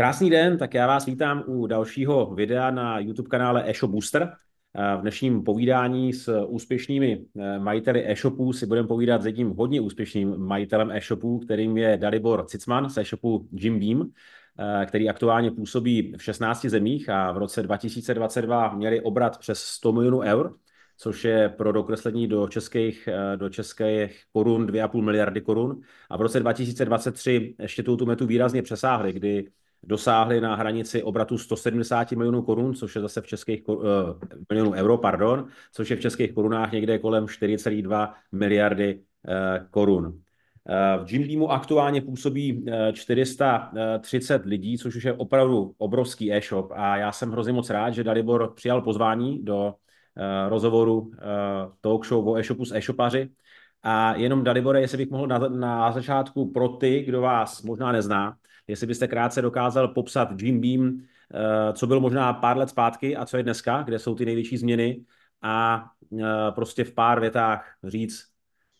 Krásný den, tak já vás vítám u dalšího videa na YouTube kanále eShop Booster. V dnešním povídání s úspěšnými eh, majiteli e-shopů si budeme povídat s jedním hodně úspěšným majitelem e-shopů, kterým je Dalibor Cicman z e-shopu Jim Beam, eh, který aktuálně působí v 16 zemích a v roce 2022 měli obrat přes 100 milionů eur, což je pro dokreslení do českých, eh, do českých korun 2,5 miliardy korun. A v roce 2023 ještě tu metu výrazně přesáhli, kdy dosáhli na hranici obratu 170 milionů korun, což je zase v českých uh, milionů euro, pardon, což je v českých korunách někde kolem 4,2 miliardy uh, korun. Uh, v Jim Beamu aktuálně působí 430 lidí, což už je opravdu obrovský e-shop a já jsem hrozně moc rád, že Dalibor přijal pozvání do rozhovoru talk show o e-shopu s e-shopaři. A jenom Dalibore, jestli bych mohl na, na začátku pro ty, kdo vás možná nezná, jestli byste krátce dokázal popsat Jim Beam, eh, co byl možná pár let zpátky a co je dneska, kde jsou ty největší změny a eh, prostě v pár větách říct,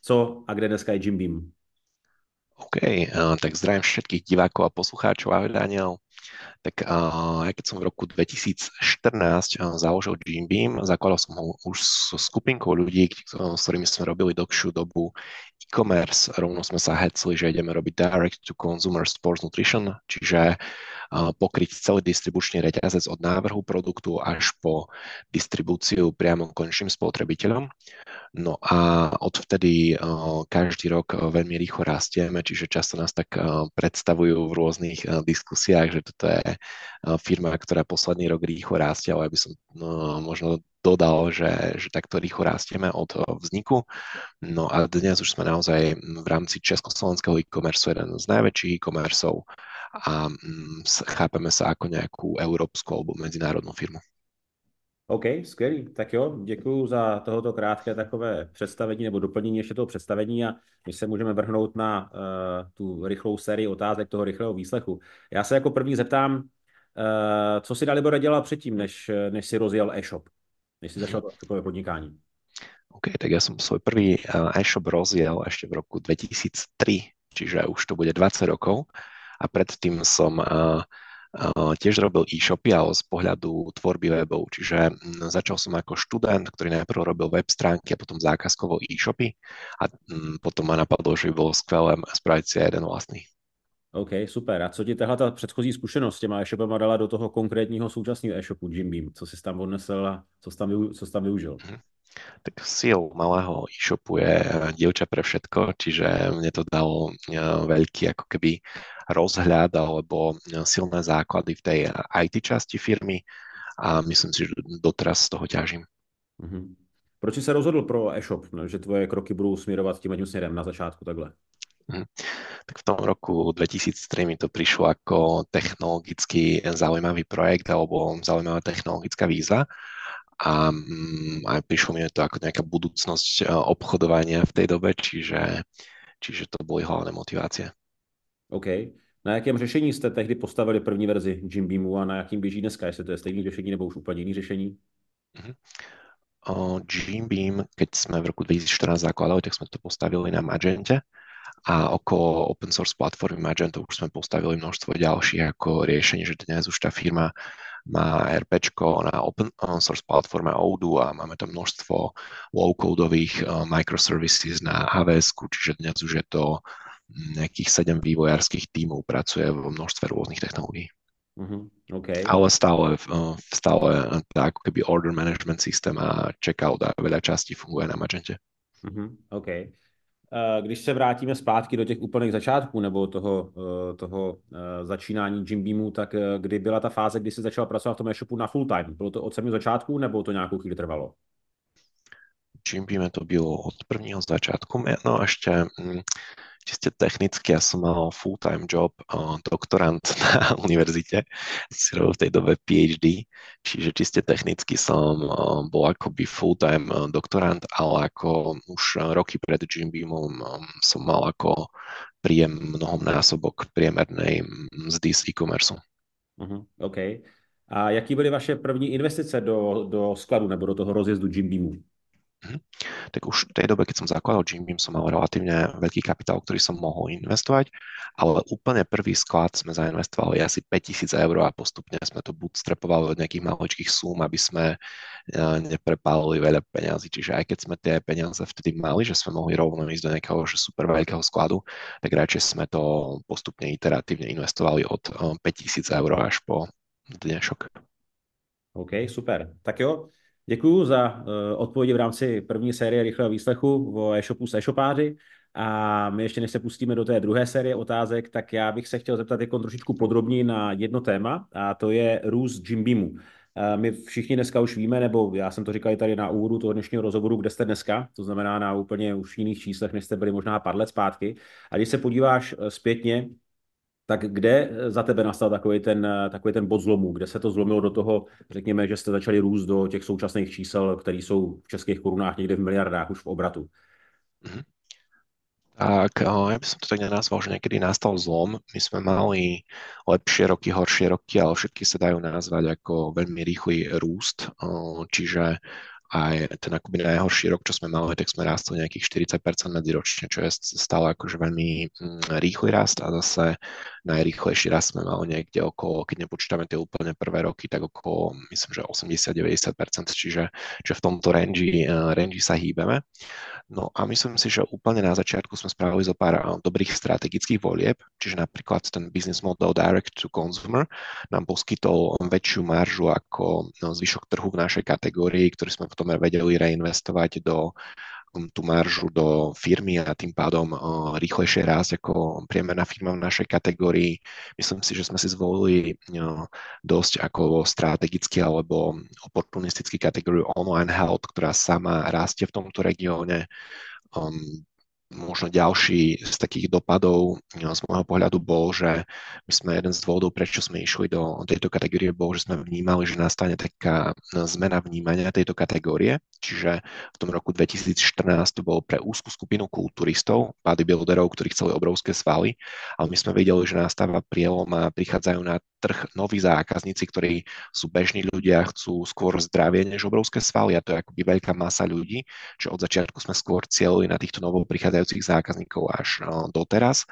co a kde dneska je Jim Beam. OK, eh, tak zdravím všetkých divákov a poslucháčov. Ahoj Daniel. Tak uh, ja keď som v roku 2014 uh, založil Jim Beam, zakladal som ho už so skupinkou ľudí, s ktorými sme robili dlhšiu dobu e-commerce, rovno sme sa hecli, že ideme robiť direct to consumer sports nutrition, čiže pokryť celý distribučný reťazec od návrhu produktu až po distribúciu priamo konečným spotrebiteľom. No a odvtedy každý rok veľmi rýchlo rastieme, čiže často nás tak predstavujú v rôznych diskusiách, že toto je firma, ktorá posledný rok rýchlo rastie, ale aby som no, možno dodal, že, že takto rýchlo rastieme od vzniku. No a dnes už sme naozaj v rámci československého e-commerce jeden z najväčších e-commerceov a mm, chápeme sa ako nejakú európsku alebo medzinárodnú firmu. OK, skvělý. Tak jo, děkuji za tohoto krátké takové představení nebo doplnění ještě toho představení a my se můžeme vrhnout na uh, tu rychlou sérii otázek toho rychlého výslechu. Já se jako první zeptám, uh, co si Dalibor dělal předtím, než, než si rozjel e-shop? Než si začal takové podnikání? OK, tak ja som svoj prvý uh, e-shop rozjel ešte v roku 2003, čiže už to bude 20 rokov a predtým som uh, uh, tiež robil e-shopy, ale z pohľadu tvorby webov, čiže um, začal som ako študent, ktorý najprv robil web stránky a potom zákazkovo e-shopy a um, potom ma napadlo, že by bolo skvelé spraviť si jeden vlastný. OK, super. A co ti tahle ta předchozí zkušenost s těma e-shopama dala do toho konkrétního současného e-shopu Jim Beam? Co jsi tam odnesl a co jsi tam, co jsi tam využil? Mm-hmm. Tak síl malého e-shopu je dievča pre všetko, čiže mne to dalo eh, veľký ako keby rozhľad alebo eh, silné základy v tej IT časti firmy a myslím si, že doteraz z toho ťažím. Mm-hmm. Proč jsi se rozhodl pro e-shop, no, že tvoje kroky budou směrovat tím směrem na začátku takhle? Mm-hmm tak v tom roku 2003 mi to prišlo ako technologicky zaujímavý projekt alebo zaujímavá technologická výzva a mm, aj prišlo mi to ako nejaká budúcnosť e, obchodovania v tej dobe, čiže, čiže to boli hlavné motivácie. OK. Na jakém řešení jste tehdy postavili první verzi Jim Beamu a na jakým běží dneska? Jestli to je stejné řešení nebo už úplně jiné řešení? Uh-huh. O, Jim Beam, keď sme v roku 2014 zakladali, tak sme to postavili na Magente a okolo open source platformy Magento už sme postavili množstvo ďalších ako riešení, že dnes už tá firma má RP na open source platforme Odoo a máme tam množstvo low-codových uh, microservices na AWS, čiže dnes už je to nejakých sedem vývojárských tímov pracuje vo množstve rôznych technológií. Mm-hmm. Okay. Ale stále, uh, stále tá ako keby order management systém a checkout a veľa častí funguje na Magente. Mm-hmm. OK. Eh, když se vrátíme zpátky do těch úplných začátků nebo toho, eh, toho eh, začínání Jim Beamu, tak kdy byla ta fáze, kdy jsi začal pracovat v tom e-shopu na full time? Bylo to od samého začátku nebo to nějakou chvíli trvalo? Jim Beam to bylo od prvního začátku. No ještě mm, čiste technicky, ja som mal full-time job, doktorant na univerzite, si robil v tej dobe PhD, čiže čiste technicky som bol akoby full-time doktorant, ale ako už roky pred Jim Beamom som mal ako príjem mnohom násobok priemernej mzdy z e-commerce. Uh-huh, OK. A jaký byly vaše první investice do, do skladu nebo do toho rozjezdu Jim Beamu? Mhm. Tak už v tej dobe, keď som zakladal Jim Beam, som mal relatívne veľký kapitál, ktorý som mohol investovať, ale úplne prvý sklad sme zainvestovali asi 5000 eur a postupne sme to bootstrapovali od nejakých maličkých súm, aby sme e, neprepálili veľa peňazí. Čiže aj keď sme tie peniaze vtedy mali, že sme mohli rovno ísť do nejakého super veľkého skladu, tak radšej sme to postupne iteratívne investovali od 5000 e, eur až po dnešok. OK, super. Tak jo, Děkuji za uh, odpovědi v rámci první série rychlého výslechu o e-shopu s e-shopáři. A my ještě než se pustíme do té druhé série otázek, tak já bych se chtěl zeptat jako trošičku podrobněji na jedno téma, a to je růst Jimbeamu. My všichni dneska už víme, nebo já jsem to říkal i tady na úvodu toho dnešního rozhovoru, kde jste dneska, to znamená na úplně už jiných číslech, než jste byli možná pár let zpátky. A když se podíváš eh, zpětně tak kde eh, za tebe nastal takový ten, eh, takový ten bod zlomu? Kde se to zlomilo do toho, řekněme, že jste začali růst do těch současných čísel, které jsou v českých korunách někde v miliardách už v obratu? Mm-hmm. Tak ja by som to tak nenazval, že niekedy nastal zlom. My sme mali lepšie roky, horšie roky, ale všetky sa dajú nazvať ako veľmi rýchly rúst. Čiže aj ten akoby najhorší rok, čo sme mali, tak sme rástli nejakých 40% medziročne, čo je stále akože veľmi mm, rýchly rast a zase najrýchlejší rast sme mali niekde okolo, keď nepočítame tie úplne prvé roky, tak okolo, myslím, že 80-90%, čiže, čiže v tomto range, uh, range sa hýbeme. No a myslím si, že úplne na začiatku sme spravili zo pár uh, dobrých strategických volieb, čiže napríklad ten business model direct to consumer nám poskytol väčšiu maržu ako no, zvyšok trhu v našej kategórii, ktorý sme potom vedeli reinvestovať do tú maržu do firmy a tým pádom uh, rýchlejšie rásť ako priemerná firma v našej kategórii. Myslím si, že sme si zvolili uh, dosť ako strategicky alebo oportunistický kategóriu online health, ktorá sama rastie v tomto regióne. Um, možno ďalší z takých dopadov no, z môjho pohľadu bol, že my sme jeden z dôvodov, prečo sme išli do tejto kategórie, bol, že sme vnímali, že nastane taká zmena vnímania tejto kategórie. Čiže v tom roku 2014 to bolo pre úzkú skupinu kulturistov, bodybuilderov, ktorí chceli obrovské svaly, ale my sme vedeli, že nastáva prielom a prichádzajú na trh noví zákazníci, ktorí sú bežní ľudia, chcú skôr zdravie než obrovské svaly a to je akoby veľká masa ľudí, že od začiatku sme skôr cieľili na týchto novo prichádzajúcich zákazníkov až no, doteraz.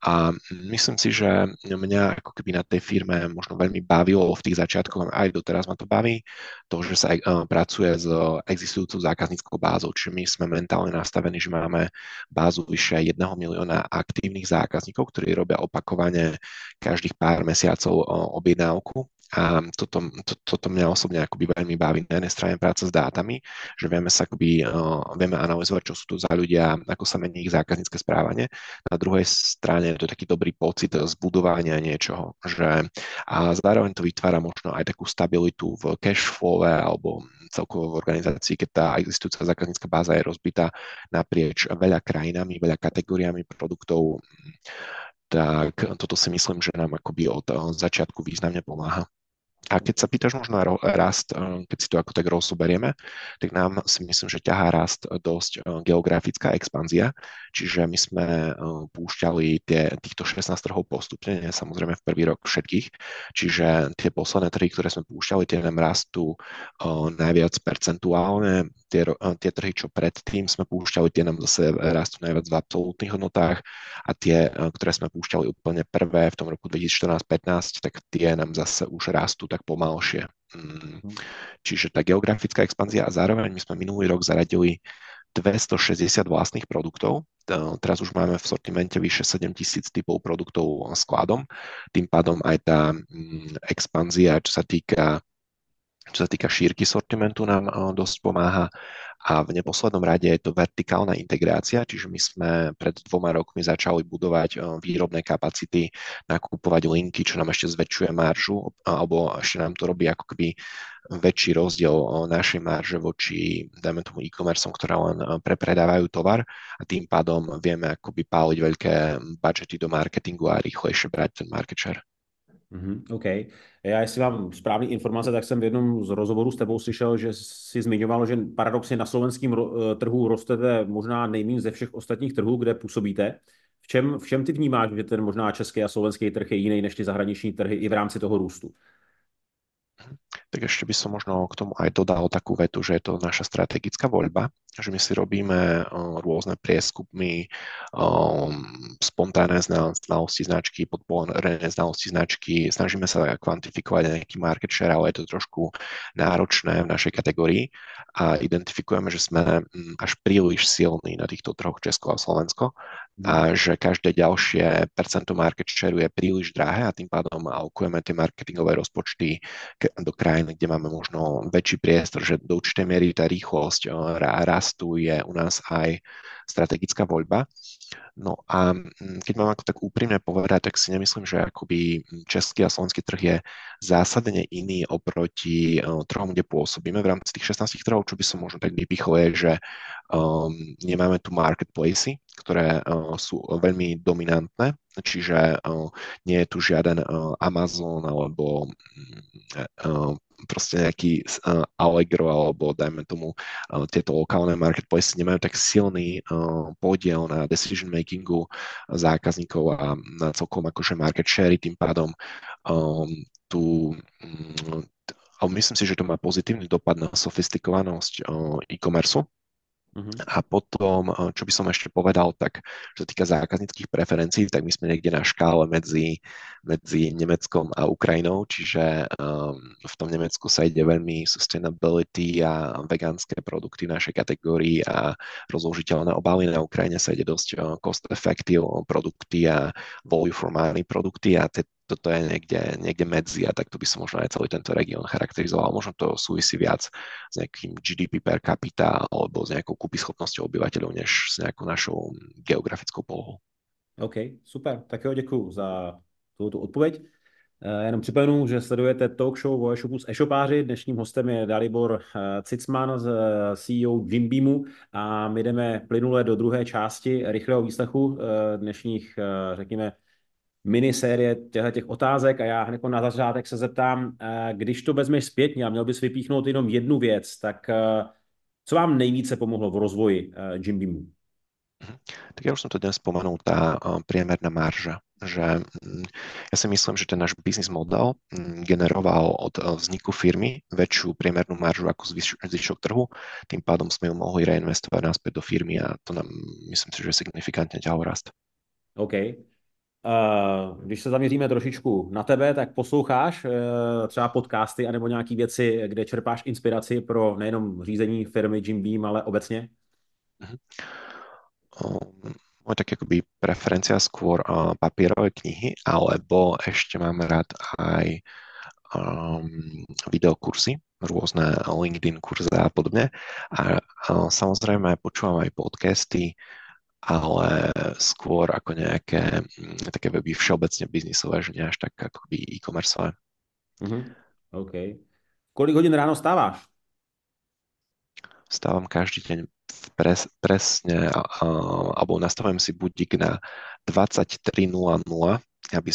A myslím si, že mňa ako keby na tej firme možno veľmi bavilo v tých začiatkoch, aj doteraz ma to baví, to, že sa uh, pracuje s existujúcou zákazníckou bázou. Čiže my sme mentálne nastavení, že máme bázu vyše 1 milióna aktívnych zákazníkov, ktorí robia opakovane každých pár mesiacov uh, objednávku a toto, to, toto mňa osobne akoby veľmi baví. Na jednej strane práca s dátami, že vieme sa akoby, uh, vieme analyzovať, čo sú to za ľudia, ako sa mení ich zákaznícke správanie. Na druhej strane to je taký dobrý pocit zbudovania niečoho, že a zároveň to vytvára možno aj takú stabilitu v cash flow alebo celkovo v organizácii, keď tá existujúca zákaznícka báza je rozbitá naprieč veľa krajinami, veľa kategóriami produktov, tak toto si myslím, že nám akoby od začiatku významne pomáha. A keď sa pýtaš možno na rast, eh, keď si to ako tak rozoberieme, tak nám si myslím, že ťahá rast dosť eh, geografická expanzia, čiže my sme eh, púšťali tie, týchto 16 trhov postupne, samozrejme v prvý rok všetkých, čiže tie posledné trhy, ktoré sme púšťali, tie nám rastú najviac percentuálne, tie, tie trhy, čo predtým sme púšťali, tie nám zase rastú najviac v absolútnych hodnotách a tie, ktoré sme púšťali úplne prvé v tom roku 2014-15, tak tie nám zase už rastú tak pomalšie. Mm. Mhm. Čiže tá geografická expanzia a zároveň my sme minulý rok zaradili 260 vlastných produktov. Teraz už máme v sortimente vyše 7000 typov produktov skladom. Tým pádom aj tá mm, expanzia, čo sa týka čo sa týka šírky sortimentu nám dosť pomáha a v neposlednom rade je to vertikálna integrácia, čiže my sme pred dvoma rokmi začali budovať eh, výrobné kapacity, nakupovať linky, čo nám ešte zväčšuje maržu, alebo ešte nám to robí ako keby väčší rozdiel eh, našej marže voči, dajme tomu, e-commerce, ktoré len eh, prepredávajú tovar a tým pádom vieme akoby páliť veľké budžety do marketingu a rýchlejšie brať ten market share. Mm-hmm, OK. Já, jestli mám správné informace, tak jsem v jednom z rozhovorů s tebou slyšel, že si zmiňoval, že paradoxně na slovenském eh, trhu rostete možná nejméně ze všech ostatních trhů, kde působíte. V čem, v čem ty vnímáš, že ten možná český a slovenský trh je jiný než ty zahraniční trhy i v rámci toho růstu? Tak ešte by som možno k tomu aj dodal takú vetu, že je to naša strategická voľba, že my si robíme rôzne prieskupmy, spontánne znalosti značky, podporené znalosti značky, snažíme sa kvantifikovať nejaký market share, ale je to trošku náročné v našej kategórii. A identifikujeme, že sme mm, až príliš silní na týchto troch Česko a Slovensko a že každé ďalšie percento market share je príliš drahé a tým pádom alokujeme tie marketingové rozpočty do krajín, kde máme možno väčší priestor, že do určitej miery tá rýchlosť rastu je u nás aj strategická voľba. No a mm, keď mám ako tak úprimne povedať, tak si nemyslím, že akoby český a slovenský trh je zásadne iný oproti uh, trhom, kde pôsobíme. V rámci tých 16 trhov, čo by som možno tak vypichol, je, že um, nemáme tu marketplace, ktoré uh, sú veľmi dominantné, čiže uh, nie je tu žiaden uh, Amazon alebo uh, proste nejaký uh, Allegro alebo dajme tomu uh, tieto lokálne marketplace nemajú tak silný uh, podiel na decision makingu zákazníkov a na celkom akože market share, tým pádom um, tu um, ale myslím si, že to má pozitívny dopad na sofistikovanosť e-commerce. A potom, eh, čo by som ešte povedal, tak čo sa týka zákazníckých preferencií, tak my sme niekde na škále medzi, medzi Nemeckom a Ukrajinou, čiže um, v tom Nemecku sa ide veľmi sustainability a vegánske produkty v našej kategórii a rozložiteľné obaly. Na Ukrajine sa ide dosť uh, cost effective produkty a value for money produkty a tie toto je niekde, niekde medzi a takto by som možno aj celý tento región charakterizoval. Možno to súvisí viac s nejakým GDP per capita alebo s nejakou kúpyschopnosťou obyvateľov, než s nejakou našou geografickou polohou. OK, super. Tak jo, děkuji za tuto odpověď. Eh, jenom připomenu, že sledujete talk show o e-shopu s e-shopáři. Dnešním hostem je Dalibor eh, Cicman z eh, CEO Jimbeamu a my jdeme plynule do druhé části rychlého výslechu dnešních, řekněme, minisérie těchto těch otázek a já hned na začátek se zeptám, eh, když to vezmeš zpětně a měl bys vypíchnout jenom jednu věc, tak eh, co vám nejvíce pomohlo v rozvoji eh, Jim Beamu? Mhm. Tak ja už som to dnes spomenul, tá priemerná marža, že mm, ja si myslím, že ten náš biznis model mm, generoval od vzniku firmy väčšiu priemernú maržu ako zvyšok trhu, tým pádom sme ju mohli reinvestovať naspäť do firmy a to nám myslím si, že signifikantne ťahol rast. OK. Uh, když se zaměříme trošičku na tebe, tak posloucháš uh, třeba podcasty anebo nějaké věci, kde čerpáš inspiraci pro nejenom řízení firmy Jim Beam, ale obecně? Um, moje tak akoby preferencia skôr uh, papierové knihy, alebo ešte mám rád aj um, videokursy, rôzne LinkedIn kurzy a podobne. A uh, samozrejme počúvam aj podcasty, ale skôr ako nejaké mm, také weby všeobecne biznisové, že nie až tak akoby e-commerceové. Uh-huh. OK. Kolik hodín ráno stáváš? Stávam každý deň pres, presne, a, alebo nastavujem si budík na 23.00, aby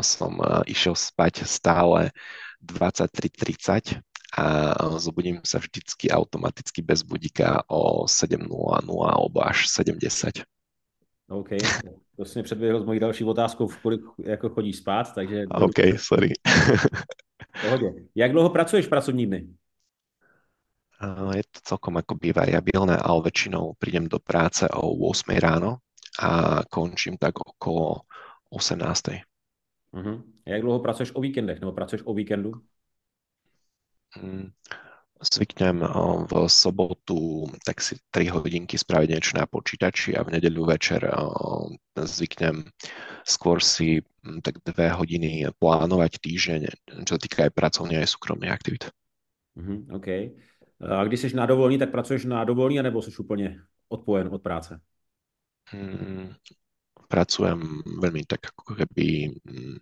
som išiel spať stále 23.30 a zobudím sa vždycky automaticky bez budíka o 7.00 alebo až 7.10. OK, to si mě předběhl s mojí další otázkou, v kolik jako chodí spát, takže... OK, sorry. Pohodě. Jak dlouho pracuješ pracovní dny? Je to celkom akoby variabilné, ale väčšinou prídem do práce o 8 ráno a končím tak okolo 18. Uh-huh. Jak dlouho pracuješ o víkendech, nebo pracuješ o víkendu? Mm, zvyknem v sobotu tak si 3 hodinky spraviť niečo na počítači a v nedeľu večer zvyknem skôr si tak 2 hodiny plánovať týždeň, čo sa týka aj pracovných aj súkromných aktivít. Mm-hmm, OK. A když jsi na dovolení, tak pracuješ na dovolení, nebo jsi úplně odpojen od práce? Hmm, pracujem veľmi tak ako keby mm,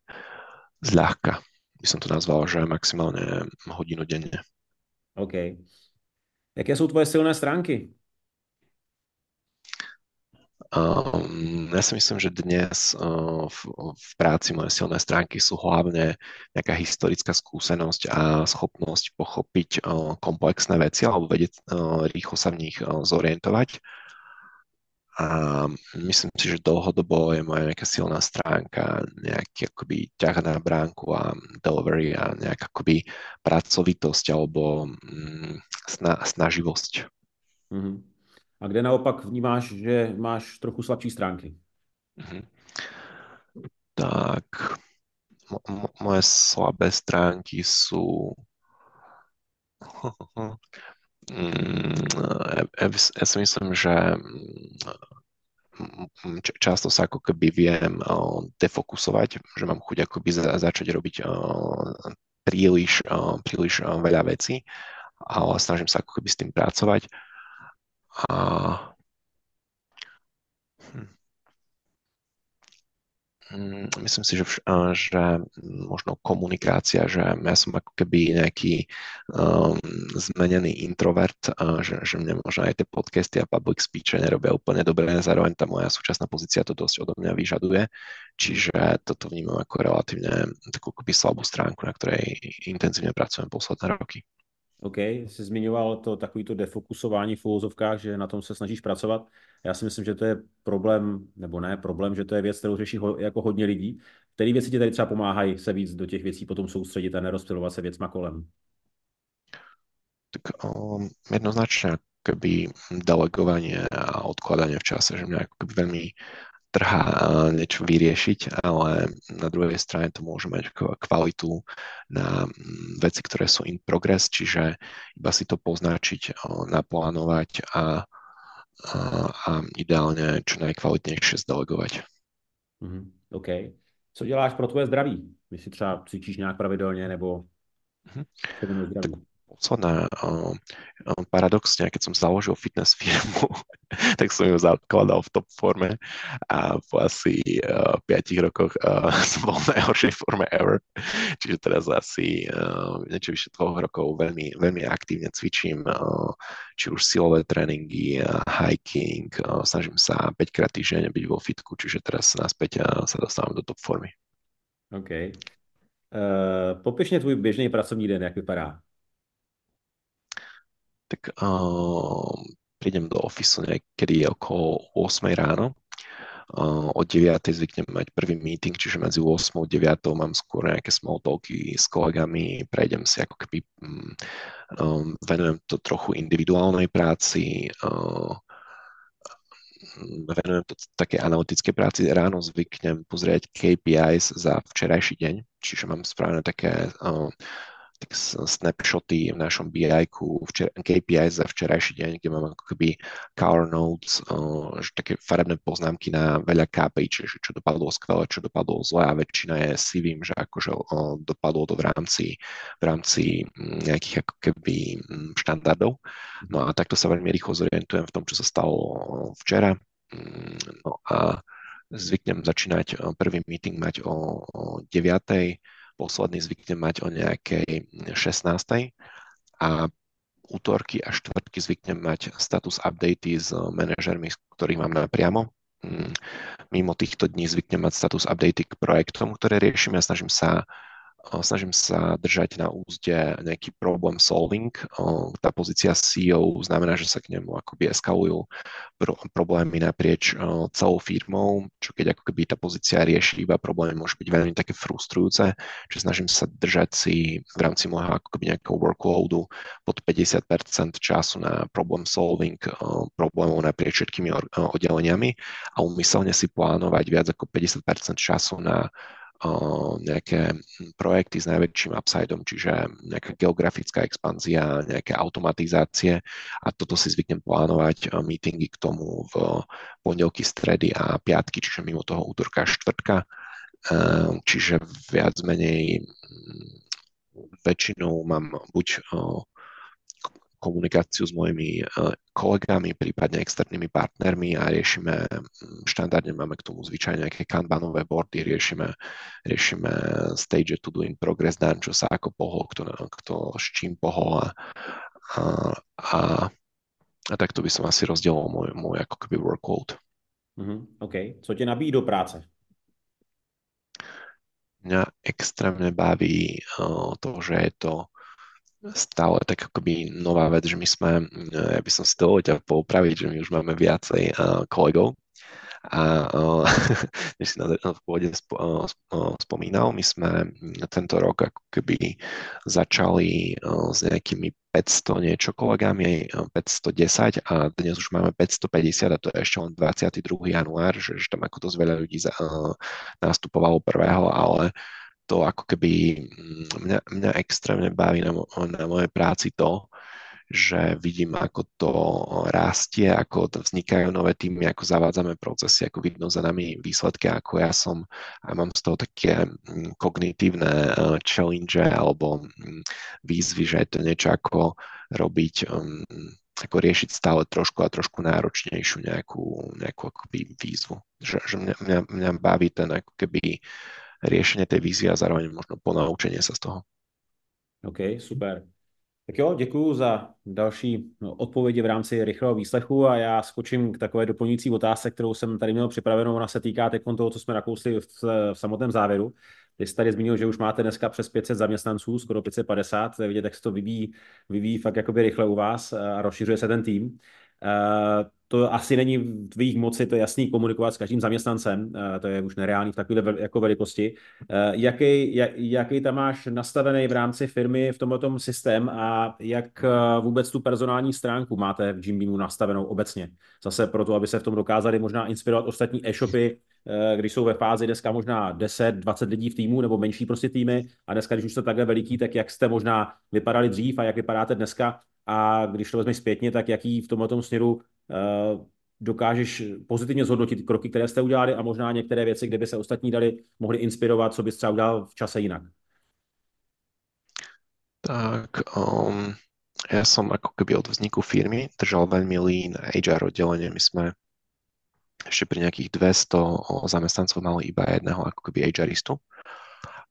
zľahka by som to nazval, že maximálne hodinu denne. OK. Jaké sú tvoje silné stránky? Um, ja si myslím, že dnes uh, v, v práci moje silné stránky sú hlavne nejaká historická skúsenosť a schopnosť pochopiť uh, komplexné veci alebo vedieť uh, rýchlo sa v nich uh, zorientovať a myslím si, že dlhodobo je moja nejaká silná stránka, nejaký akoby ťah na bránku a delivery a nejaká akoby pracovitosť alebo mm, sna, snaživosť. Mm-hmm. A kde naopak vnímáš, že máš trochu slabší stránky? Mm-hmm. Tak moje slabé stránky sú ja, ja si myslím, že mm, často sa ako keby viem defokusovať, že mám chuť akoby za, začať robiť príliš, príliš veľa vecí, ale snažím sa ako keby s tým pracovať. A myslím si, že, že možno komunikácia, že ja som ako keby nejaký um, zmenený introvert, uh, že, že mne možno aj tie podcasty a public speech nerobia úplne dobre, zároveň tá moja súčasná pozícia to dosť odo mňa vyžaduje, čiže toto vnímam ako relatívne takú slabú stránku, na ktorej intenzívne pracujem posledné roky. OK, jsi zmiňoval to takovýto defokusování v úvozovkách, že na tom se snažíš pracovat. Já si myslím, že to je problém, nebo ne problém, že to je věc, kterou řeší ho, jako hodně lidí. Které věci ti tady třeba pomáhají se víc do těch věcí potom soustředit a nerozptilovat se věcma kolem? Tak um, jednoznačne keby delegovanie a odkladanie v čase, že mňa ako keby veľmi trhá niečo vyriešiť, ale na druhej strane to môže mať kvalitu na veci, ktoré sú in progress, čiže iba si to poznačiť, naplánovať a, a, a ideálne čo najkvalitnejšie zdelegovať. Mm, OK. Co děláš pro tvoje zdraví? Si třeba cvičíš nějak pravidelně nebo mm-hmm. Tak posledná, uh, paradoxne, keď som založil fitness firmu, tak som ju zakladal v top forme a po asi uh, 5 rokoch uh, som bol v najhoršej forme ever. Čiže teraz asi niečo vyše dvoch rokov veľmi, veľmi aktívne cvičím, či už silové tréningy, hiking, snažím sa 5 krát týždeň byť vo fitku, čiže teraz naspäť sa dostávam do top formy. OK. Uh, popiš mě tvůj běžný pracovní den, jak vypadá tak uh, prídem do ofisu niekedy okolo 8 ráno. Uh, od 9. zvyknem mať prvý meeting, čiže medzi 8 a 9 mám skôr nejaké small talky s kolegami, prejdem si ako keby, um, venujem to trochu individuálnej práci, uh, venujem to také analytické práci. Ráno zvyknem pozrieť KPIs za včerajší deň, čiže mám spravené také uh, snapshoty v našom BI-ku, včer, KPI za včerajší deň, kde mám ako keby car notes, uh, také farebné poznámky na veľa KPI, čiže čo dopadlo skvelé, čo dopadlo zle a väčšina je si vím, že akože uh, dopadlo to v rámci, v rámci nejakých ako keby štandardov. No a takto sa veľmi rýchlo zorientujem v tom, čo sa stalo včera. No a zvyknem začínať prvý meeting mať o, o 9 posledný zvyknem mať o nejakej 16. a útorky a štvrtky zvyknem mať status updaty s manažermi, ktorých mám napriamo. Mm, mimo týchto dní zvyknem mať status updaty k projektom, ktoré riešim. Ja snažím sa snažím sa držať na úzde nejaký problem solving. Tá pozícia CEO znamená, že sa k nemu akoby eskalujú problémy naprieč celou firmou, čo keď ako keby tá pozícia rieši iba problémy, môže byť veľmi také frustrujúce, že snažím sa držať si v rámci môjho ako keby nejakého workloadu pod 50% času na problem solving problémov naprieč všetkými oddeleniami a umyselne si plánovať viac ako 50% času na nejaké projekty s najväčším upsideom, čiže nejaká geografická expanzia, nejaké automatizácie a toto si zvyknem plánovať meetingy k tomu v pondelky, stredy a piatky, čiže mimo toho útorka a štvrtka. Čiže viac menej väčšinou mám buď komunikáciu s mojimi eh, kolegami, prípadne externými partnermi a riešime, mm, štandardne máme k tomu zvyčajne nejaké kanbanové boardy, riešime, riešime stage to do in progress done, čo sa ako pohol, kto, kto s čím pohol a, a, a, a takto by som asi rozdielil môj, môj ako keby workload. Mm-hmm, OK. Co tě nabíjí do práce? Mňa extrémne baví uh, to, že je to stále tak akoby nová vec, že my sme, ja by som si to ťa poupraviť, že my už máme viacej kolegov, a uh, než si na, na pôvode sp, spomínal, my sme tento rok ako keby začali s nejakými 500 niečo kolegami, 510 a dnes už máme 550 a to je ešte len 22. január, že, že tam ako dosť veľa ľudí nastupovalo prvého, ale to ako keby mňa, mňa extrémne baví na, na mojej práci to, že vidím, ako to rastie, ako vznikajú nové týmy, ako zavádzame procesy, ako vidno za nami výsledky, ako ja som a mám z toho také mm, kognitívne e, challenge alebo mm, výzvy, že je to niečo ako robiť mm, ako riešiť stále trošku a trošku náročnejšiu nejakú, nejakú akoby výzvu. Že, že mňa, mňa, mňa baví ten ako keby riešenie tej vízie a zároveň možno ponaučenie sa z toho. OK, super. Tak jo, děkuji za další no, odpovědi v rámci rychlého výslechu a já skočím k takové doplňující otázce, kterou jsem tady měl připravenou. Ona se týká teď toho, co jsme nakousli v, v samotném závěru. Ty jsi tady zmínil, že už máte dneska přes 500 zaměstnanců, skoro 550. To je jak se to vyvíjí, vyvíjí fakt jakoby rychle u vás a rozšiřuje se ten tým. Uh, to asi není v tvých moci, to je jasný, komunikovat s každým zaměstnancem, uh, to je už nereálný v takové jako velikosti. Uh, jaký, jak, jaký tam máš nastavený v rámci firmy v tomto systém a jak vůbec tu personální stránku máte v Jimbeamu nastavenou obecně? Zase proto, aby se v tom dokázali možná inspirovat ostatní e-shopy, když jsou ve fázi dneska možná 10, 20 lidí v týmu nebo menší prostě týmy a dneska, když už jste takhle veliký, tak jak jste možná vypadali dřív a jak vypadáte dneska a když to vezmeš zpětně, tak jaký v tomto směru uh, dokážeš pozitivně zhodnotit kroky, které jste udělali a možná některé věci, kde by se ostatní dali, mohli inspirovat, co bys třeba udělal v čase jinak? Tak, um, ja som ako keby od vzniku firmy držal veľmi lean HR oddelenie. My sme ešte pri nejakých 200 zamestnancov mali iba jedného ako keby HRistu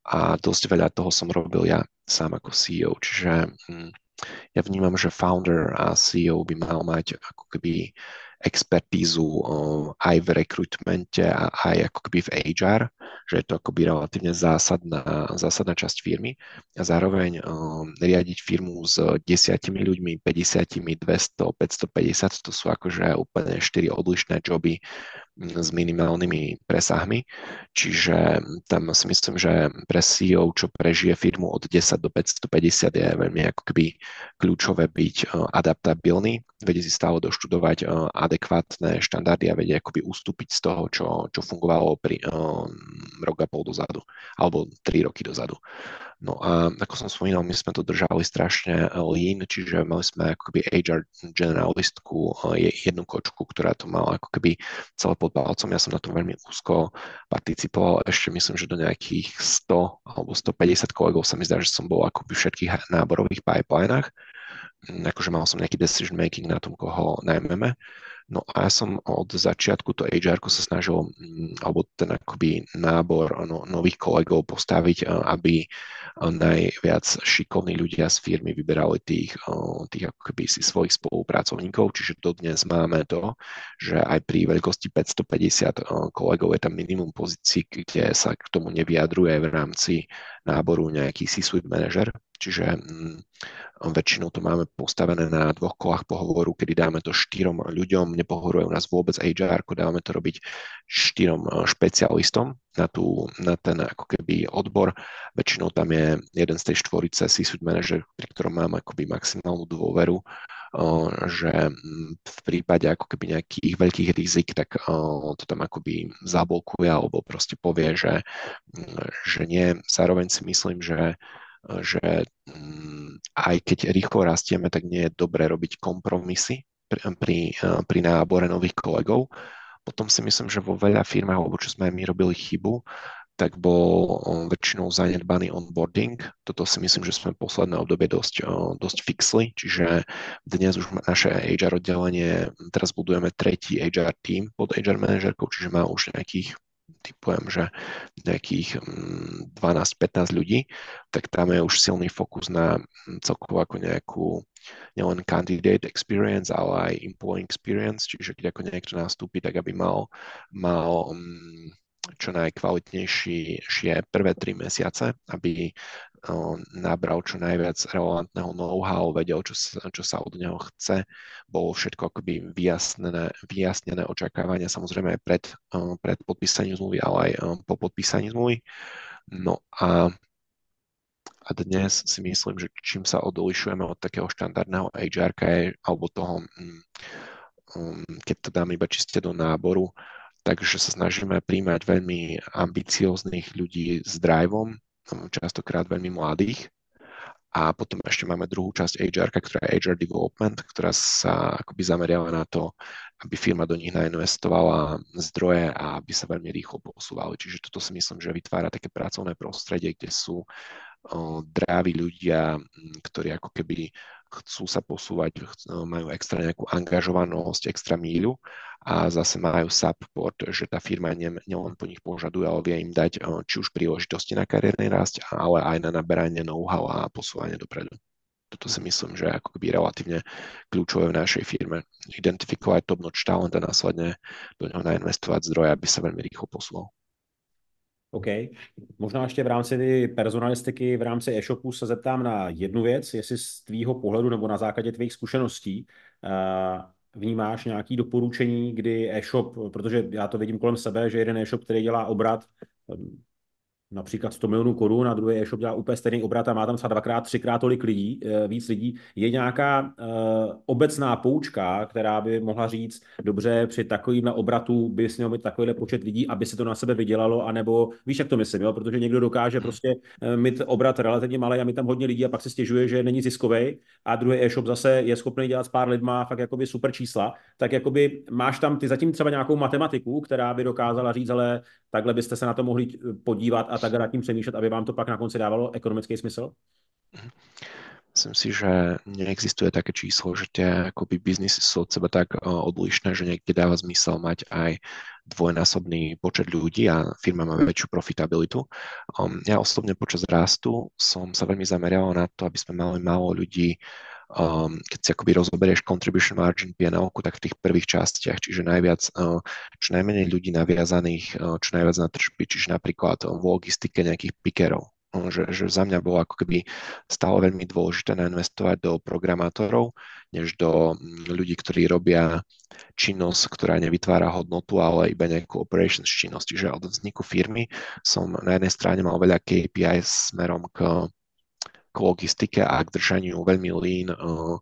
a dosť veľa toho som robil ja sám ako CEO, čiže hm, ja vnímam, že founder a CEO by mal mať ako keby expertízu aj v rekrutmente a aj ako keby v HR, že je to akoby relatívne zásadná, zásadná časť firmy. A zároveň um, riadiť firmu s desiatimi ľuďmi, 50, 200, 550, to sú akože úplne štyri odlišné joby, s minimálnymi presahmi. Čiže tam si myslím, že pre CEO, čo prežije firmu od 10 do 550 je veľmi ako keby kľúčové byť e, adaptabilný, vedieť si stále doštudovať e, adekvátne štandardy a vedieť akoby ustúpiť z toho, čo, čo fungovalo pri um, rok a pol dozadu alebo tri roky dozadu. No a ako som spomínal, my sme to držali strašne lean, čiže mali sme akoby HR generalistku, jednu kočku, ktorá to mala ako keby celé pod palcom. Ja som na tom veľmi úzko participoval. Ešte myslím, že do nejakých 100 alebo 150 kolegov sa mi zdá, že som bol ako v všetkých náborových pipelinách. Akože mal som nejaký decision making na tom, koho najmeme. No a ja som od začiatku to HR sa snažil, mm, alebo ten akoby nábor no, nových kolegov postaviť, aby najviac šikovní ľudia z firmy vyberali tých, tých ako keby si svojich spolupracovníkov, čiže dodnes máme to, že aj pri veľkosti 550 kolegov je tam minimum pozícií, kde sa k tomu nevyjadruje v rámci náboru nejaký C-suite manažer, čiže mm, väčšinou to máme postavené na dvoch kolách pohovoru, kedy dáme to štyrom ľuďom, nepohoruje u nás vôbec HR, dávame to robiť štyrom e, špecialistom na, tú, na ten ako keby odbor. Väčšinou tam je jeden z tej štvorice C-suite manager, pri ktorom mám akoby maximálnu dôveru, e, že mm, v prípade ako keby nejakých veľkých rizik, tak e, to tam akoby zablokuje alebo proste povie, že, mm, že nie. Zároveň si myslím, že že mm, aj keď rýchlo rastieme, tak nie je dobré robiť kompromisy pri, pri, pri nábore nových kolegov. Potom si myslím, že vo veľa firmách, alebo čo sme aj my robili chybu, tak bol väčšinou zanedbaný onboarding. Toto si myslím, že sme v posledné obdobie dosť, dosť fixli, čiže dnes už naše HR oddelenie, teraz budujeme tretí HR team pod HR manažerkou, čiže má už nejakých typujem, že nejakých 12-15 mm, ľudí, tak tam je už silný fokus na mm, celkovo ako nejakú nielen candidate experience, ale aj employee experience, čiže keď ako niekto nastúpi, tak aby mal, mal um, čo najkvalitnejšie prvé tri mesiace, aby nabral čo najviac relevantného know-how, vedel, čo sa, čo sa od neho chce, bolo všetko akoby vyjasnené, vyjasnené očakávania, samozrejme aj pred, pred podpísaním zmluvy, ale aj po podpísaní zmluvy. No a a dnes si myslím, že čím sa odlišujeme od takého štandardného HR, alebo toho, mm, mm, keď to dám iba čiste do náboru, takže sa snažíme príjmať veľmi ambicióznych ľudí s driveom, častokrát veľmi mladých. A potom ešte máme druhú časť HR, ktorá je HR Development, ktorá sa akoby zameriava na to, aby firma do nich nainvestovala zdroje a aby sa veľmi rýchlo posúvali. Čiže toto si myslím, že vytvára také pracovné prostredie, kde sú drávi ľudia, ktorí ako keby chcú sa posúvať, majú extra nejakú angažovanosť, extra míľu a zase majú support, že tá firma nielen po nich požaduje, ale vie im dať či už príležitosti na kariérny rast, ale aj na naberanie know-how a posúvanie dopredu. Toto si myslím, že ako keby relatívne kľúčové v našej firme. Identifikovať top notch talent a následne do neho nainvestovať zdroje, aby sa veľmi rýchlo posúval. OK. Možná ještě v rámci ty personalistiky, v rámci e-shopu se zeptám na jednu věc, jestli z tvýho pohledu nebo na základě tvých zkušeností uh, vnímáš nějaké doporučení, kdy e-shop, protože já to vidím kolem sebe, že jeden e-shop, který dělá obrat například 100 milionů korun a druhý e-shop dělá úplně stejný obrat a má tam třeba dvakrát, třikrát tolik lidí, eh, víc lidí, je nějaká uh, obecná poučka, která by mohla říct, dobře, při takovým obratu by měl mít takovýhle počet lidí, aby se to na sebe vydělalo, anebo víš, jak to myslím, jo? protože někdo dokáže prostě uh, mít obrat relativně malý a mít tam hodně lidí a pak se stěžuje, že není ziskový a druhý e-shop zase je schopný dělat s pár lidma fakt jakoby super čísla, tak jakoby máš tam ty zatím třeba nějakou matematiku, která by dokázala říct, ale takhle byste se na to mohli podívat a tak nad tím přemýšlet, aby vám to pak na konci dávalo ekonomický smysl? Myslím si, že neexistuje také číslo, že tie akoby biznisy sú od seba tak odlišné, že niekde dáva zmysel mať aj dvojnásobný počet ľudí a firma má väčšiu profitabilitu. Um, ja osobne počas rastu som sa veľmi zameral na to, aby sme mali málo ľudí um, keď si akoby rozoberieš contribution margin PNL, tak v tých prvých častiach, čiže najviac, uh, čo najmenej ľudí naviazaných, uh, čo najviac na tržby, čiže napríklad v logistike nejakých pikerov, uh, že, že za mňa bolo ako keby stále veľmi dôležité nainvestovať do programátorov, než do mm, ľudí, ktorí robia činnosť, ktorá nevytvára hodnotu, ale iba nejakú operations činnosť. Čiže od vzniku firmy som na jednej strane mal veľa KPI smerom k k logistike a k držaniu veľmi lean, uh,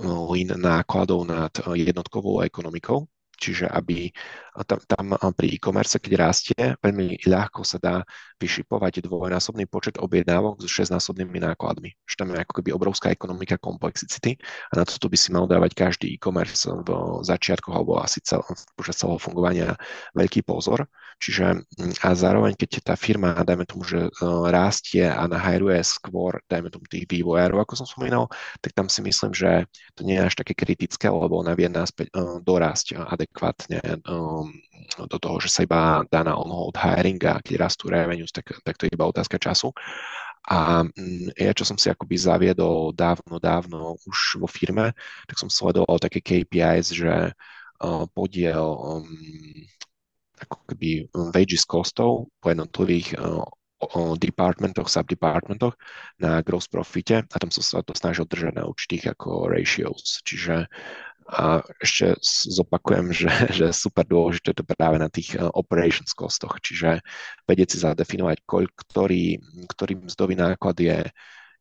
lean nákladov nad uh, jednotkovou ekonomikou. Čiže aby tam, tam pri e-commerce, keď rastie, veľmi ľahko sa dá vyšipovať dvojnásobný počet objednávok so šestnásobnými nákladmi. Že tam je ako keby obrovská ekonomika komplexity a na toto by si mal dávať každý e-commerce v začiatkoch alebo asi cel, počas celého fungovania veľký pozor. Čiže a zároveň, keď tá firma, dajme tomu, že rastie a nahajruje skôr, dajme tomu tých vývojárov, ako som spomínal, tak tam si myslím, že to nie je až také kritické, lebo ona vie naspäť dorásť adekvátne do toho, že sa iba dá na on-hold hiring a keď rastú revenues, tak, tak to je iba otázka času. A ja, čo som si akoby zaviedol dávno, dávno už vo firme, tak som sledoval také KPIs, že uh, podiel um, ako keby wages costov po jednotlivých uh, departmentoch, subdepartmentoch na gross profite a tam som sa to snažil držať na určitých ako ratios. Čiže a ešte zopakujem, že, že super dôležité to práve na tých eh, operations costoch, čiže vedieť si zadefinovať, ktorý, ktorý mzdový náklad je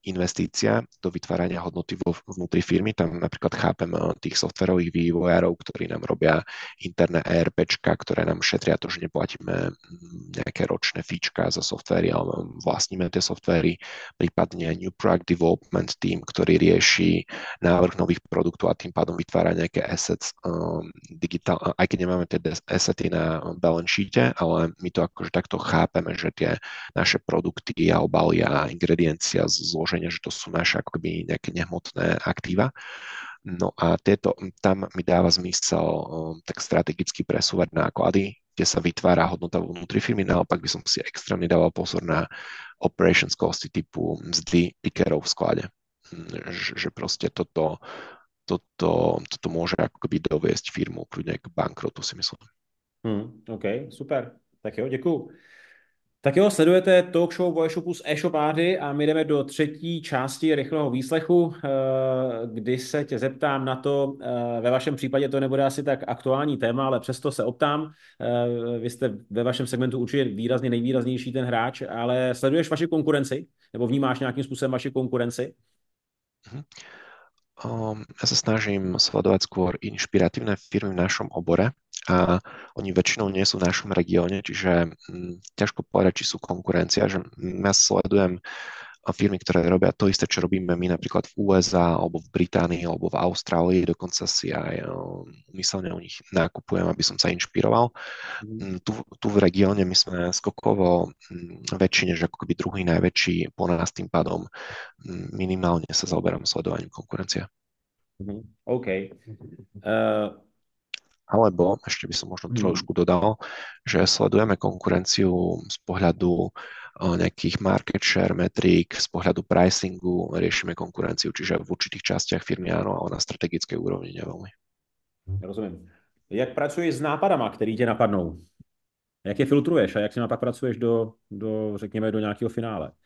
investícia do vytvárania hodnoty vo, vnútri firmy. Tam napríklad chápem eh, tých softverových vývojárov, ktorí nám robia interné ERPčka, ktoré nám šetria to, že neplatíme mm, nejaké ročné fíčka za softvery, ale vlastníme tie softvery, prípadne New Product Development Team, ktorý rieši návrh nových produktov a tým pádom vytvára nejaké assets um, digitál, aj keď nemáme tie assety na balance sheete, ale my to akože takto chápeme, že tie naše produkty a obaly a ingrediencia zložené zloženia, že to sú naše akoby nejaké nehmotné aktíva. No a tieto, tam mi dáva zmysel um, tak strategicky presúvať náklady, kde sa vytvára hodnota vnútri firmy. Naopak by som si extrémne dával pozor na operations costy typu mzdy pickerov v sklade. Hm, že, že proste toto, toto, toto môže akoby doviesť firmu kľudne k bankrotu, si myslím. Hmm, OK, super. Tak jo, děkuju. Tak jo, sledujete talk show o e-shopu s e-shopáři a my jdeme do třetí části rychlého výslechu, eh, kdy se tě zeptám na to, eh, ve vašem případě to nebude asi tak aktuální téma, ale přesto se optám. Eh, vy jste ve vašem segmentu určitě výrazně nejvýraznější ten hráč, ale sleduješ vaši konkurenci? Nebo vnímáš nějakým způsobem vaši konkurenci? Um, ja sa snažím sledovať skôr inšpiratívne firmy v našom obore a oni väčšinou nie sú v našom regióne, čiže um, ťažko povedať, či sú konkurencia, že ja sledujem firmy, ktoré robia to isté, čo robíme my napríklad v USA, alebo v Británii, alebo v Austrálii, dokonca si aj umyselne u nich nákupujem, aby som sa inšpiroval. Mm. Tu, tu v regióne my sme skokovo väčší než ako keby druhý najväčší, po nás tým pádom minimálne sa zaoberám sledovaním konkurencia. Mm-hmm. OK. Uh... Alebo ešte by som možno mm. trošku dodal, že sledujeme konkurenciu z pohľadu nejakých market share metrík, z pohľadu pricingu riešime konkurenciu, čiže v určitých častiach firmy áno, ale na strategické úrovni neveľmi. Rozumím. Jak pracuješ s nápadama, který tě napadnou? Jak je filtruješ a jak si pak pracuješ do, do, řekněme, do nějakého finále? Mm,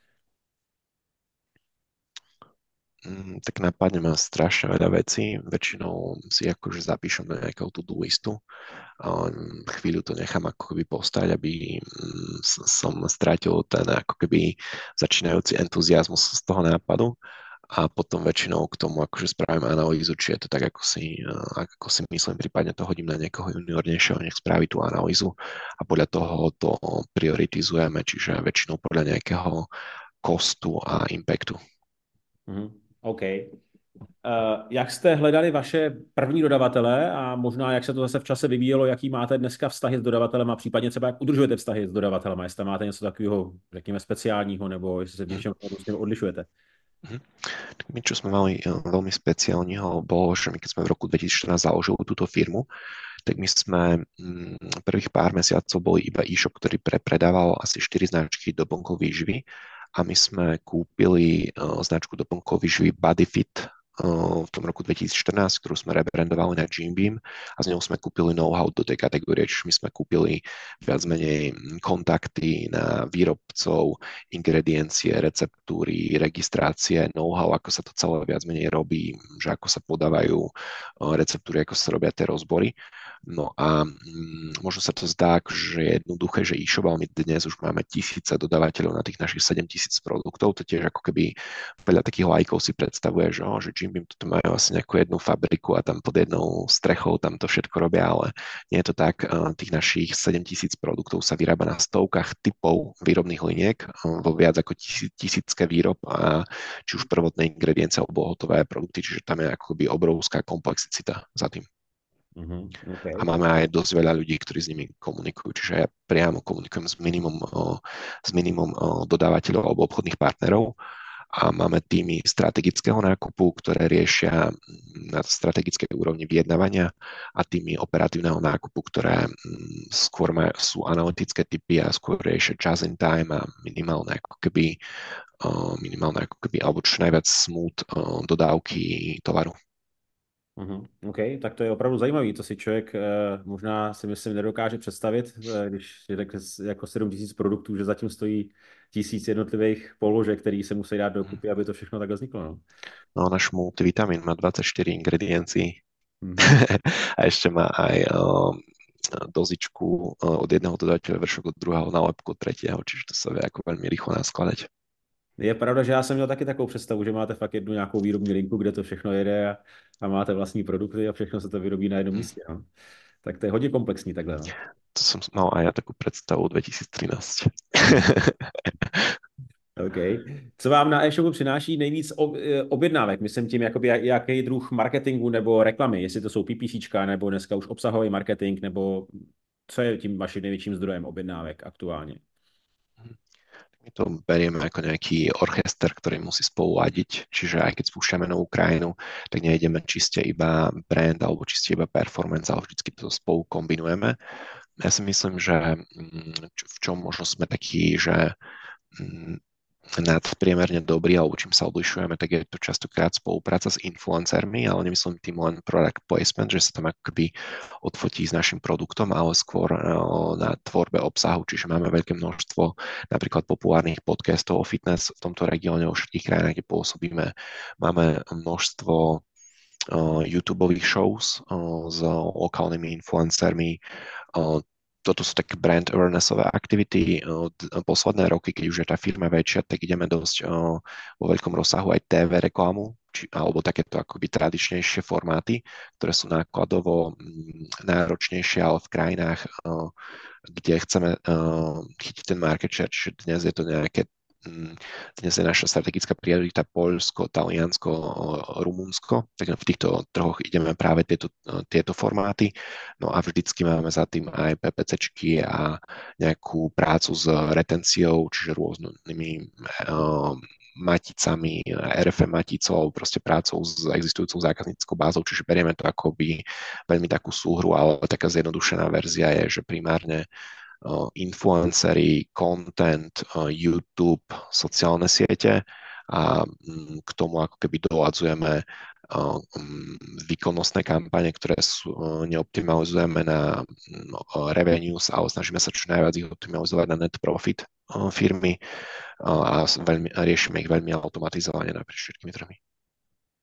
tak napadne ma strašne veľa vecí. Väčšinou si akože zapíšem na nejakú to-do listu. Chvíľu to nechám ako keby postať, aby mm, som strátil ten ako keby začínajúci entuziasmus z toho nápadu a potom väčšinou k tomu akože spravím analýzu, či je to tak, ako si, ako si myslím, prípadne to hodím na niekoho juniornejšieho, nech spraví tú analýzu a podľa toho to prioritizujeme, čiže väčšinou podľa nejakého kostu a impactu. Mm-hmm. OK. Uh, jak jste hledali vaše první dodavatele a možná jak se to zase v čase vyvíjelo, jaký máte dneska vztahy s dodavatelem a případně třeba jak udržujete vztahy s dodavatelem, jestli máte něco takového, řekněme, speciálního, nebo jestli se v něčem odlišujete? Mm-hmm. My, čo sme mali uh, veľmi speciálneho, bolo, že my keď sme v roku 2014 založili túto firmu, tak my sme mm, prvých pár mesiacov boli iba e-shop, ktorý prepredával asi 4 značky doplnkov výživy a my sme kúpili uh, značku doplnkovej výživy Bodyfit uh, v tom roku 2014, ktorú sme rebrandovali na Jim Beam a z ňou sme kúpili know-how do tej kategórie, čiže my sme kúpili viac menej kontakty na výrobcov, ingrediencie, receptúry, registrácie, know-how, ako sa to celé viac menej robí, že ako sa podávajú uh, receptúry, ako sa robia tie rozbory. No a mm, možno sa to zdá, že je jednoduché, že e-shop, ale my dnes už máme tisíce dodávateľov na tých našich 7 tisíc produktov, to tiež ako keby veľa takých lajkov si predstavuje, že, oh, že Jim Beam toto majú asi nejakú jednu fabriku a tam pod jednou strechou tam to všetko robia, ale nie je to tak. Tých našich 7 tisíc produktov sa vyrába na stovkách typov výrobných liniek vo viac ako tisícke výrob a či už prvotné ingrediencie alebo hotové produkty, čiže tam je ako keby obrovská komplexicita za tým. Uh-huh, okay. A máme aj dosť veľa ľudí, ktorí s nimi komunikujú, čiže ja priamo komunikujem s minimum, s minimum dodávateľov alebo obchodných partnerov a máme týmy strategického nákupu, ktoré riešia na strategickej úrovni vyjednávania a týmy operatívneho nákupu, ktoré skôr sú analytické typy a skôr riešia just in time a minimálne ako keby minimálne ako keby, alebo čo najviac smooth dodávky tovaru. Uh-huh. OK, tak to je opravdu zajímavý, to si člověk uh, možná si myslím nedokáže představit, uh, když je tak jako 7 tisíc produktů, že zatím stojí tisíc jednotlivých položek, který se musí dát dokupy, aby to všechno takhle vzniklo. No, no náš multivitamin má 24 ingrediencií uh-huh. a ešte má aj uh, dozičku od jedného dodateľa, vršok od druhého, nálepku od tretieho, čiže to sa vie ako veľmi rýchlo naskladať. Je pravda, že já jsem měl taky takovou představu, že máte fakt jednu nějakou výrobní linku, kde to všechno jede a, a máte vlastní produkty a všechno se to vyrobí na jednom hmm. místě. No. Tak to je hodně komplexní takhle. No. To jsem mal aj ja takú predstavu 2013. OK. Co vám na e-shopu přináší nejvíc e, objednávek? Myslím tím, jakoby, jaký druh marketingu nebo reklamy, jestli to jsou PPCčka, nebo dneska už obsahový marketing, nebo co je tím vaším největším zdrojem objednávek aktuálně? My to berieme ako nejaký orchester, ktorý musí spolu ladiť, čiže aj keď spúšťame novú krajinu, tak nejdeme čiste iba brand alebo čiste iba performance, ale vždy to spolu kombinujeme. Ja si myslím, že mm, v čom možno sme takí, že mm, nadpriemerne dobrý, alebo čím sa odlišujeme, tak je to častokrát spolupráca s influencermi, ale nemyslím tým len product placement, že sa tam akoby odfotí s našim produktom, ale skôr na tvorbe obsahu, čiže máme veľké množstvo napríklad populárnych podcastov o fitness v tomto regióne, vo všetkých krajinách, kde pôsobíme. Máme množstvo YouTube shows s lokálnymi influencermi, toto sú také brand awarenessové aktivity. Posledné roky, keď už je tá firma väčšia, tak ideme dosť vo veľkom rozsahu aj TV reklamu, či, alebo takéto akoby tradičnejšie formáty, ktoré sú nákladovo mm, náročnejšie, ale v krajinách, kde chceme chytiť ten market share, čiže dnes je to nejaké dnes je naša strategická priorita Poľsko, Taliansko, Rumunsko, tak v týchto trhoch ideme práve tieto, tieto formáty. No a vždycky máme za tým aj PPCčky a nejakú prácu s retenciou, čiže rôznymi um, maticami, RFM maticou, proste prácou s existujúcou zákazníckou bázou, čiže berieme to akoby veľmi takú súhru, ale taká zjednodušená verzia je, že primárne influencery, content, YouTube, sociálne siete a mm, k tomu ako keby doľadzujeme mm, výkonnostné kampane, ktoré sú, neoptimalizujeme na mm, revenues, ale snažíme sa čo najviac ich optimalizovať na net profit firmy a, veľmi, a riešime ich veľmi automatizovane naprieč všetkými trhmi.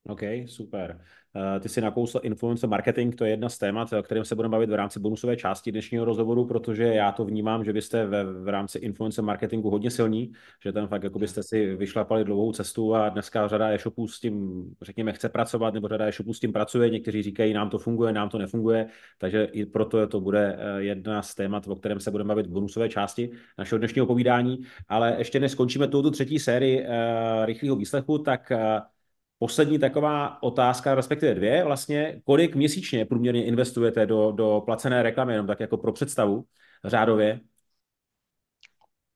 OK, super. Uh, ty si nakousl influencer marketing, to je jedna z témat, o kterém se budeme bavit v rámci bonusové části dnešního rozhovoru, protože já to vnímám, že vy jste ve, v rámci influencer marketingu hodně silní, že tam fakt jako byste si vyšlapali dlouhou cestu a dneska řada e-shopů s tím, řekněme, chce pracovat, nebo řada e-shopů s tím pracuje, někteří říkají, nám to funguje, nám to nefunguje, takže i proto to bude eh, jedna z témat, o kterém se budeme bavit v bonusové části našeho dnešního povídání, ale ještě než skončíme touto třetí sérii uh, rychlého výslechu, tak uh, poslední taková otázka, respektive dvě vlastně, kolik měsíčně průměrně investujete do, do placené reklamy, jenom tak jako pro představu, řádově?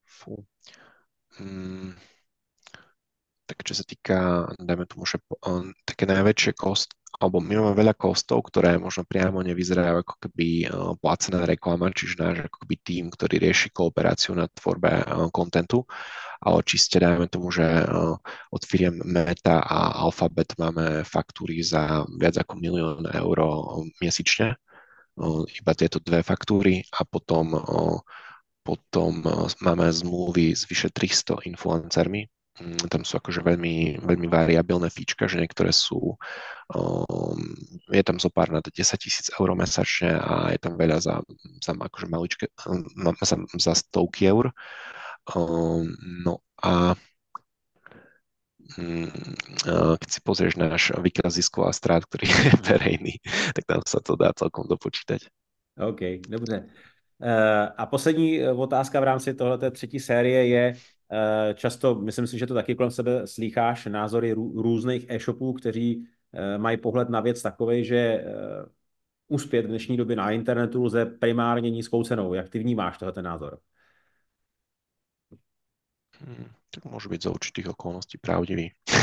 Fú. Hmm. Tak čo sa týka, dajme tomu, že um, také najväčšie kost, alebo my máme veľa kostov, ktoré možno priamo nevyzerajú ako keby uh, placená reklama, čiže náš ako keby tým, ktorý rieši kooperáciu na tvorbe uh, kontentu, ale čiste dajme tomu, že od firiem Meta a Alphabet máme faktúry za viac ako milión eur měsíčne, iba tieto dve faktúry a potom potom máme zmluvy s vyše 300 influencermi, tam sú akože veľmi, veľmi variabilné fíčka, že niektoré sú, um, je tam zo pár na 10 tisíc eur mesačne a je tam veľa za, za akože maličké, za, za stovky eur. Um, no a um, keď si pozrieš náš výkaz ziskov a strát, ktorý je verejný, tak tam sa to dá celkom dopočítať. OK, dobře. Uh, a poslední eh, otázka v rámci tohoto třetí série je, často, myslím si, že to taky kolem sebe slýcháš, názory různých e-shopů, kteří eh, mají pohled na věc takový, že eh, uspět v dnešní době na internetu lze primárně nízkou cenou. Jak ty vnímáš tohle ten názor? Hmm, tak môže byť za určitých okolností pravdivý.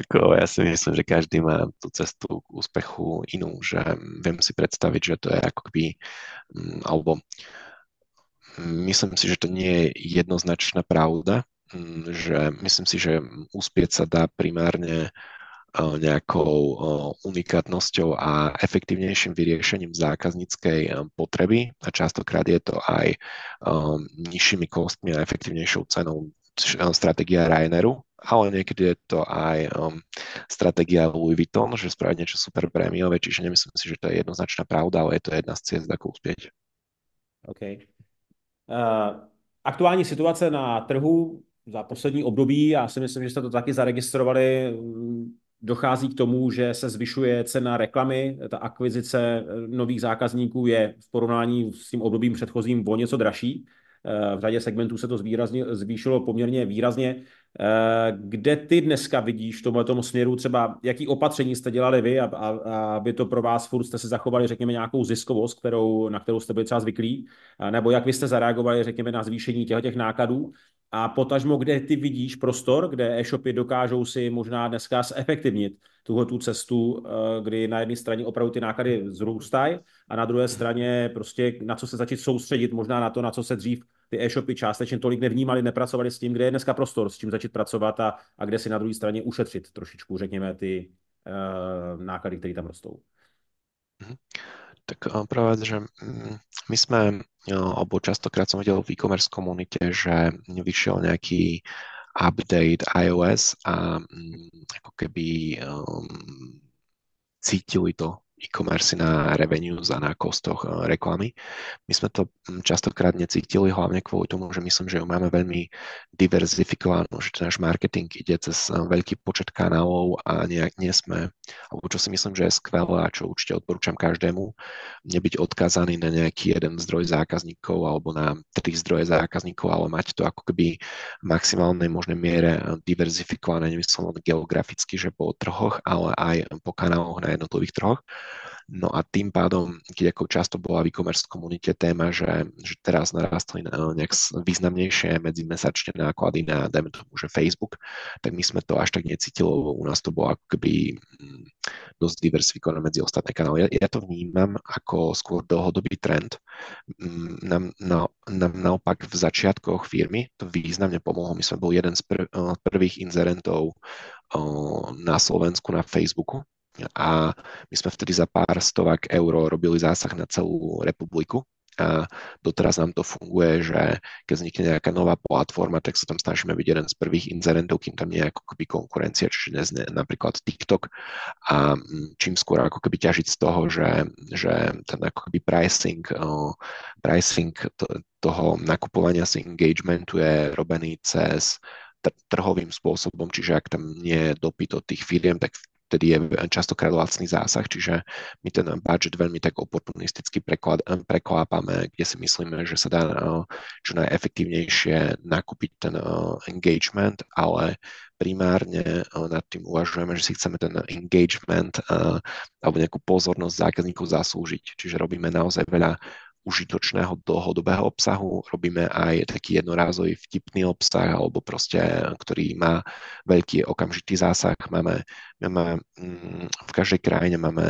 Ako ja si myslím, že každý má tú cestu k úspechu inú, že viem si predstaviť, že to je ako keby, mm, alebo myslím si, že to nie je jednoznačná pravda, mm, že myslím si, že uspieť sa dá primárne e, nejakou e, unikátnosťou a efektívnejším vyriešením zákazníckej e, potreby a častokrát je to aj nižšími kostmi a efektívnejšou cenou stratégia Ryanairu, ale niekedy je to aj um, stratégia Louis Vuitton, že spraviť niečo super prémiové, čiže nemyslím si, že to je jednoznačná pravda, ale je to jedna z ciest, ako uspieť. Okay. Eh, aktuální situace na trhu za poslední období, já si myslím, že jste to taky zaregistrovali, mm, dochází k tomu, že se zvyšuje cena reklamy, ta akvizice eh, nových zákazníků je v porovnání s tím obdobím předchozím o něco dražší. Eh, v řadě segmentů se to zvýšilo poměrně výrazně. Eh, kde ty dneska vidíš v tomhle směru třeba, jaký opatření jste dělali vy, aby to pro vás furt jste si zachovali, řekněme, nějakou ziskovost, kterou, na kterou jste byli třeba zvyklí, nebo jak vy jste zareagovali, řekněme, na zvýšení těch, těch nákladů? A potažmo, kde ty vidíš prostor, kde e-shopy dokážou si možná dneska zefektivnit tuhle tu cestu, eh, kdy na jedné straně opravdu ty náklady zrůstají a na druhé straně prostě na co se začít soustředit, možná na to, na co se dřív ty e-shopy částečně tolik nevnímali, nepracovali s tím, kde je dneska prostor, s čím začít pracovat a, a kde si na druhé straně ušetřit trošičku, řekněme, ty uh, náklady, které tam rostou. Mm-hmm. Tak prvá vec, že mm, my sme, alebo častokrát som videl v e-commerce komunite, že vyšiel nejaký update iOS a mm, ako keby um, cítili to e-commerce na revenues a na eh, reklamy. My sme to častokrát necítili, hlavne kvôli tomu, že myslím, že ju máme veľmi diverzifikovanú, že náš marketing ide cez eh, veľký počet kanálov a nejak nie sme, alebo čo si myslím, že je skvelé a čo určite odporúčam každému, nebyť odkázaný na nejaký jeden zdroj zákazníkov alebo na tri zdroje zákazníkov, ale mať to ako keby v maximálnej možnej miere eh, diverzifikované, nemyslím len geograficky, že po trhoch, ale aj po kanáloch na jednotlivých trhoch. No a tým pádom, keď ako často bola v e-commerce komunite téma, že, že teraz narastli nejak významnejšie medzimesačné náklady na, dajme tomu, že Facebook, tak my sme to až tak necítili, lebo u nás to bolo ako keby mm, dosť diversifikované medzi ostatné kanály. Ja, ja to vnímam ako skôr dlhodobý trend. Mm, nám, na, nám naopak v začiatkoch firmy to významne pomohlo. My sme boli jeden z prv, prvých inzerentov na Slovensku na Facebooku, a my sme vtedy za pár stovák eur robili zásah na celú republiku. A doteraz nám to funguje, že keď vznikne nejaká nová platforma, tak sa tam snažíme byť jeden z prvých inzerentov, kým tam nie je ako keby konkurencia, čiže dnes ne, napríklad TikTok. A mm, čím skôr ako keby ťažiť z toho, že, že ten ako keby pricing, pricing to, toho nakupovania si engagementu je robený cez trhovým spôsobom, čiže ak tam nie je dopyt od tých firiem, tak vtedy je častokrát lacný zásah, čiže my ten budget veľmi tak oportunisticky preklápame, kde si myslíme, že sa dá eh, čo najefektívnejšie nakúpiť ten eh, engagement, ale primárne eh, nad tým uvažujeme, že si chceme ten engagement alebo nejakú pozornosť zákazníkov zaslúžiť. Čiže robíme naozaj veľa užitočného dlhodobého obsahu. Robíme aj taký jednorázový vtipný obsah, alebo proste, ktorý má veľký okamžitý zásah. Máme, máme mm, v každej krajine máme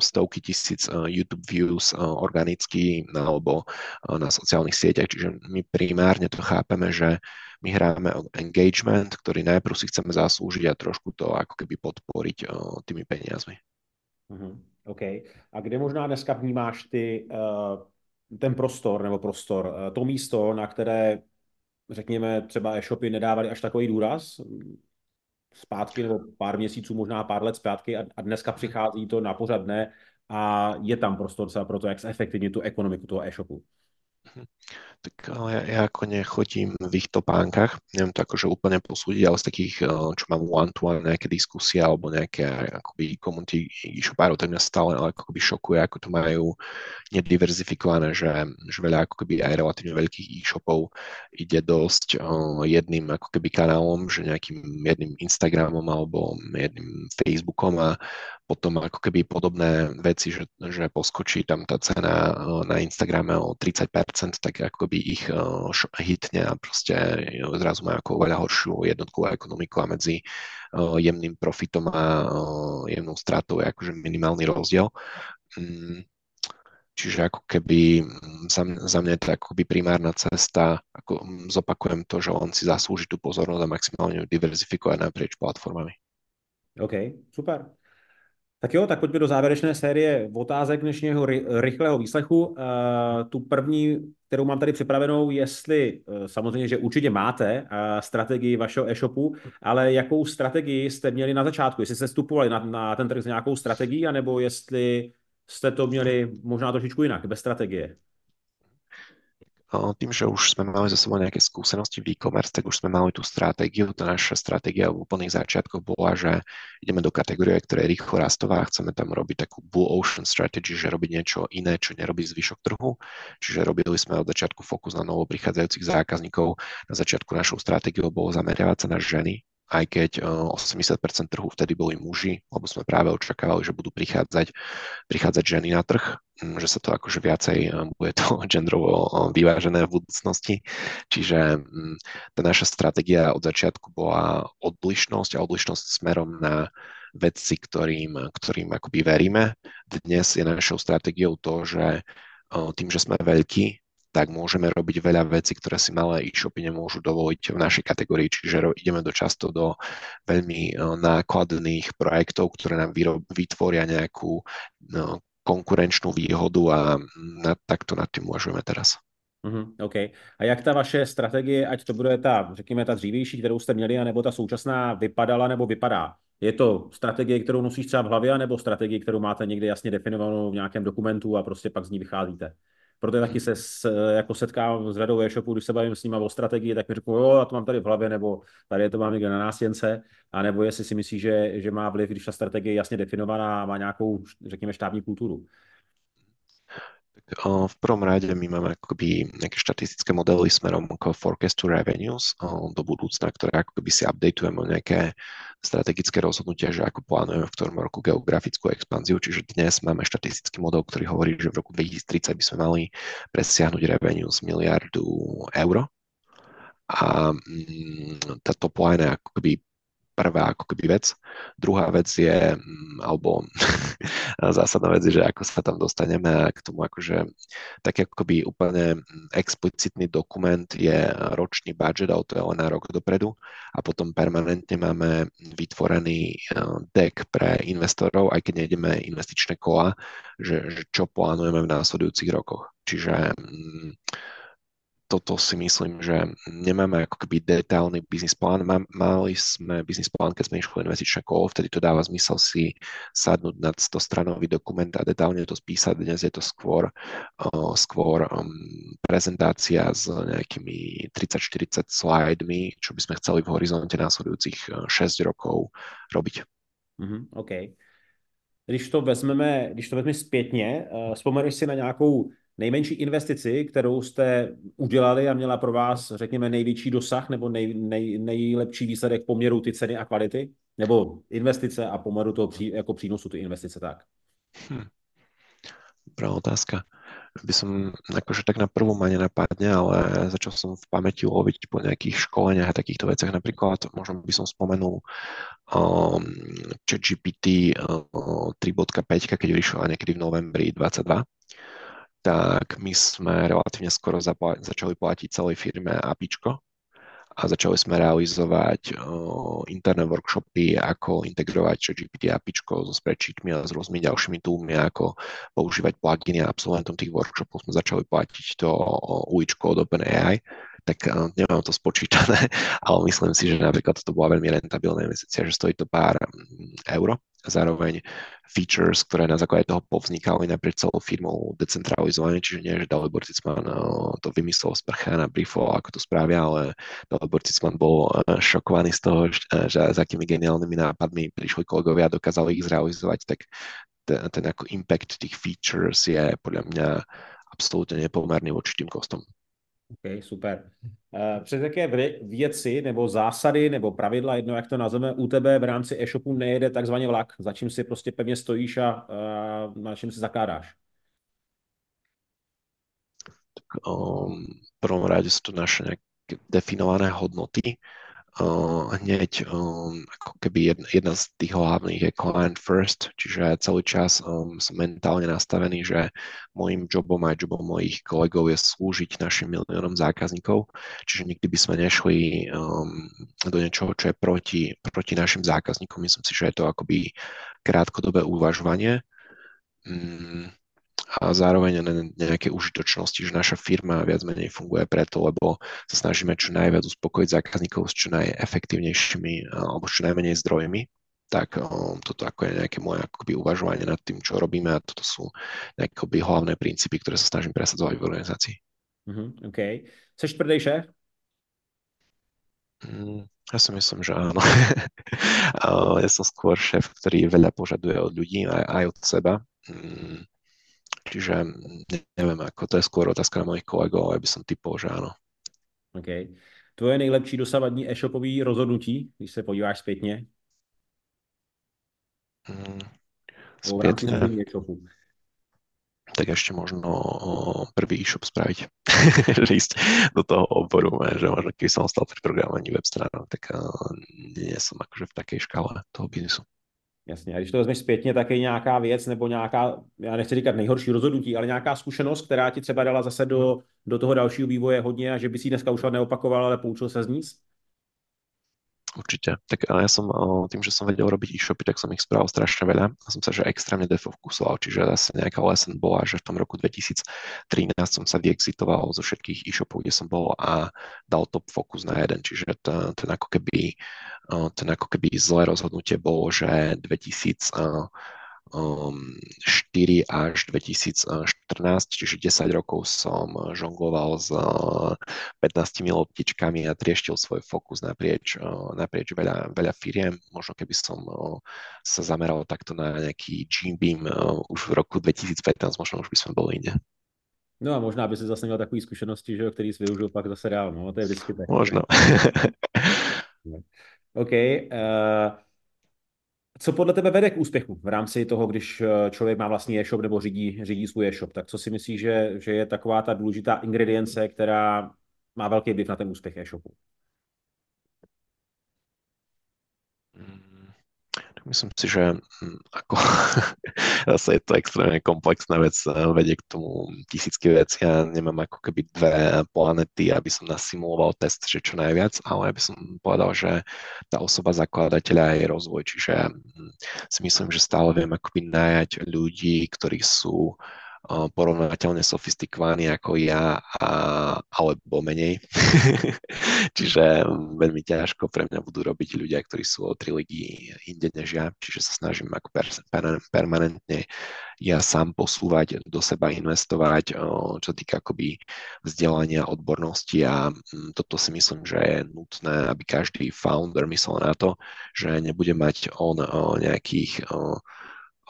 stovky tisíc YouTube views organicky alebo na sociálnych sieťach, čiže my primárne to chápeme, že my hráme o engagement, ktorý najprv si chceme zaslúžiť a trošku to ako keby podporiť tými peniazmi. Mm-hmm. OK. A kde možná dneska vnímáš ty uh, ten prostor nebo prostor, uh, to místo, na které, řekněme, třeba e-shopy nedávali až takový důraz zpátky nebo pár měsíců, možná pár let zpátky a, a dneska přichází to na pořad dne a je tam prostor pro to, jak zefektivnit tu ekonomiku toho e-shopu. Tak eh, ja, ja ako nechodím v ich topánkach, neviem to akože úplne posúdiť, ale z takých, eh, čo mám one-to-one, nejaké diskusie alebo nejaké akoby community e-shopárov, tak mňa stále akoby šokuje, ako to majú nediverzifikované, že, že veľa ako aj relatívne veľkých e-shopov ide dosť uh, jedným ako keby kanálom, že nejakým jedným Instagramom alebo jedným Facebookom a potom ako keby podobné veci, že, že poskočí tam tá cena uh, na Instagrame o 30%, tak ako by ich uh, hitne a proste zrazu majú ako veľa horšiu jednotkovú ekonomiku a medzi jemným profitom a jemnou stratou je akože minimálny rozdiel. Mm, čiže ako keby mm, za, za mňa je to ako keby primárna cesta, ako mm, zopakujem to, že on si zaslúži tú pozornosť a maximálne ju diverzifikovať naprieč platformami. OK, super. Tak jo, tak pojďme do závěrečné série otázek dnešního rychlého výslechu. Eh, tu první, kterou mám tady připravenou, jestli eh, samozřejmě, že určitě máte eh, strategii vašeho e-shopu, ale jakou strategii jste měli na začátku? Jestli jste vstupovali na, na ten trh s nějakou strategií, anebo jestli jste to měli možná trošičku jinak, bez strategie? Tým, že už sme mali za sebou nejaké skúsenosti v e-commerce, tak už sme mali tú stratégiu. Tá naša stratégia v úplných začiatkoch bola, že ideme do kategórie, ktorá je rýchlo rastová a chceme tam robiť takú blue ocean strategy, že robiť niečo iné, čo nerobí zvyšok trhu. Čiže robili sme od začiatku fokus na novo prichádzajúcich zákazníkov. Na začiatku našou stratégiou bolo zameriavať sa na ženy, aj keď 80% eh, trhu vtedy boli muži, lebo sme práve očakávali, že budú prichádzať, prichádzať ženy na trh, mm, že sa to akože viacej eh, bude to genderovo eh, vyvážené v budúcnosti. Čiže mm, tá naša stratégia od začiatku bola odlišnosť a odlišnosť smerom na vedci, ktorým, ktorým akoby veríme. Dnes je našou stratégiou to, že tým, že sme veľkí, tak môžeme robiť veľa vecí, ktoré si malé e-shopy nemôžu dovoliť v našej kategórii, čiže ideme do často do veľmi nákladných projektov, ktoré nám vytvoria nejakú konkurenčnú výhodu a na, takto nad tým uvažujeme teraz. Mm, OK. A jak ta vaše strategie, ať to bude ta, řekněme, ta dřívější, kterou jste měli, anebo ta současná vypadala nebo vypadá? Je to strategie, kterou nosíš třeba v hlavě, nebo strategie, kterou máte někde jasně definovanou v nějakém dokumentu a prostě pak z ní vycházíte? Proto taky se s, jako setkám s řadou e-shopů, když se bavím s nimi o strategii, tak mi řeknu, jo, já to mám tady v hlavě, nebo tady to mám někde na nástěnce, a nebo jestli si myslíš, že, že má vliv, když ta strategie je jasně definovaná a má nějakou, řekněme, štábní kulturu. V prvom rade my máme akoby nejaké štatistické modely smerom k forecast to revenues do budúcna, ktoré akoby si updateujeme nejaké strategické rozhodnutia, že ako plánujeme v ktorom roku geografickú expanziu. Čiže dnes máme štatistický model, ktorý hovorí, že v roku 2030 by sme mali presiahnuť revenues miliardu eur. A mm, tá top line je akoby prvá ako keby vec. Druhá vec je, mm, alebo zásadná vec je, že ako sa tam dostaneme a k tomu akože tak akoby úplne mm, explicitný dokument je ročný budget, ale to je len na rok dopredu a potom permanentne máme vytvorený eh, deck pre investorov, aj keď nejdeme investičné kola, že, že čo plánujeme v následujúcich rokoch. Čiže mm, toto si myslím, že nemáme ako keby detailný biznis plán. Mali sme biznis plán, keď sme išli investičné kolo, vtedy to dáva zmysel si sadnúť na 100 stranový dokument a detailne to spísať. Dnes je to skôr, uh, skôr um, prezentácia s nejakými 30-40 slajdmi, čo by sme chceli v horizonte následujúcich 6 rokov robiť. Mm-hmm, OK. Když to vezmeme, když to vezmeme zpětně, uh, vzpomeneš si na nějakou nejmenší investici, kterou jste udělali a měla pro vás, řekněme, největší dosah nebo nej, nej, nejlepší výsledek poměru ty ceny a kvality? Nebo investice a poměru toho pří, jako přínosu ty investice tak? Hm. Dobrá otázka. By som, akože tak na prvú ma nenapadne, ale začal som v pamäti loviť po nejakých školeniach a takýchto veciach. Napríklad, možno by som spomenul um, ChatGPT uh, 3.5, keď vyšiel niekedy v novembri 22 tak my sme relatívne skoro zapla- začali platiť celej firme APIčko a začali sme realizovať uh, interné workshopy, ako integrovať ChatGPT APIčko so spreadsheetmi a s rôznymi ďalšími toolmi, ako používať pluginy a absolventom tých workshopov sme začali platiť to UIčko od OpenAI. Tak uh, nemám to spočítané, ale myslím si, že napríklad toto bola veľmi rentabilná investícia, že stojí to pár um, zároveň features, ktoré na základe toho povznikali naprieč celou firmou decentralizované, čiže nie, že Dalibor Cicman eh, to vymyslel z prcha na briefo, ako to spravia, ale Dalibor Cicman bol eh, šokovaný z toho, eh, že s akými geniálnymi nápadmi prišli kolegovia dokázali ich zrealizovať, tak ten, ten ako impact tých features je podľa mňa absolútne nepomerný voči tým kostom. OK, super. Přes jaké věci nebo zásady nebo pravidla, jedno jak to nazveme, u tebe v rámci e-shopu nejede takzvaný vlak, za čím si prostě pevně stojíš a uh, na čím si zakládáš? Tak, um, v prvom rade sú to naše nejaké definované hodnoty, hneď um, ako keby jedna, jedna z tých hlavných je client first, čiže celý čas um, som mentálne nastavený, že môjim jobom aj jobom mojich kolegov je slúžiť našim miliónom zákazníkov, čiže nikdy by sme nešli um, do niečoho, čo je proti, proti našim zákazníkom. Myslím si, že je to akoby krátkodobé uvažovanie. Mm, a zároveň nejaké užitočnosti, že naša firma viac menej funguje preto, lebo sa snažíme čo najviac uspokojiť zákazníkov s čo najefektívnejšími alebo čo najmenej zdrojmi, tak um, toto ako je nejaké moje akoby uvažovanie nad tým, čo robíme a toto sú nejaké hlavné princípy, ktoré sa snažím presadzovať v organizácii. Mm-hmm, OK. Seš tvrdý šéf? Mm, ja si myslím, že áno. ja som skôr šéf, ktorý veľa požaduje od ľudí aj, aj od seba. Mm, Čiže neviem, ako to je skôr otázka na mojich kolegov, ale by som typol, že áno. OK. Tvoje nejlepší dosavadní e-shopové rozhodnutí, když se podíváš zpětně? Mm, zpětně. Tak ešte možno prvý e-shop spraviť. ísť do toho oboru, že možno keby som ostal pri programovaní web stránok, tak nie som akože v takej škále toho biznisu. Jasně, a když to vezmeš zpětně, tak je nějaká věc nebo nějaká, já nechci říkat nejhorší rozhodnutí, ale nějaká zkušenost, která ti třeba dala zase do, do toho dalšího vývoje hodně a že by si ji dneska už neopakoval, ale poučil se z ní? Určite. Tak ja som tým, že som vedel robiť e-shopy, tak som ich spravil strašne veľa a som sa že extrémne defokusoval. Čiže zase nejaká lesson bola, že v tom roku 2013 som sa vyexitoval zo všetkých e-shopov, kde som bol a dal top fokus na jeden. Čiže ten, ten ako keby ten ako keby zlé rozhodnutie bolo, že 2000 4 až 2014, čiže 10 rokov som žongloval s 15 loptičkami a trieštil svoj fokus naprieč, naprieč veľa, veľa firiem. Možno keby som sa zameral takto na nejaký Jim Beam už v roku 2015, možno už by sme boli inde. No a možná by si zase měl takový zkušenosti, že, který jsi využil pak zase reál, no, to je vždycky tak. Možno. OK. Uh, co podle tebe vede k úspěchu v rámci toho, když eh, člověk má vlastní e-shop nebo řídí, řídí svůj e-shop? Tak co si myslíš, že, že je taková ta důležitá ingredience, která má velký vliv na ten úspěch e-shopu? Myslím si, že hm, ako zase je to extrémne komplexná vec, vedie k tomu tisícky veci. Ja nemám ako keby dve planety, aby som nasimuloval test, že čo najviac, ale aby som povedal, že tá osoba zakladateľa je rozvoj, čiže hm, si myslím, že stále viem akoby najať ľudí, ktorí sú porovnateľne sofistikovaní ako ja, a, alebo menej. Čiže veľmi ťažko pre mňa budú robiť ľudia, ktorí sú o tri ligy inde než ja. Čiže sa snažím ako per, per, permanentne ja sám posúvať, do seba investovať, čo týka akoby vzdelania, odbornosti a toto si myslím, že je nutné, aby každý founder myslel na to, že nebude mať on nejakých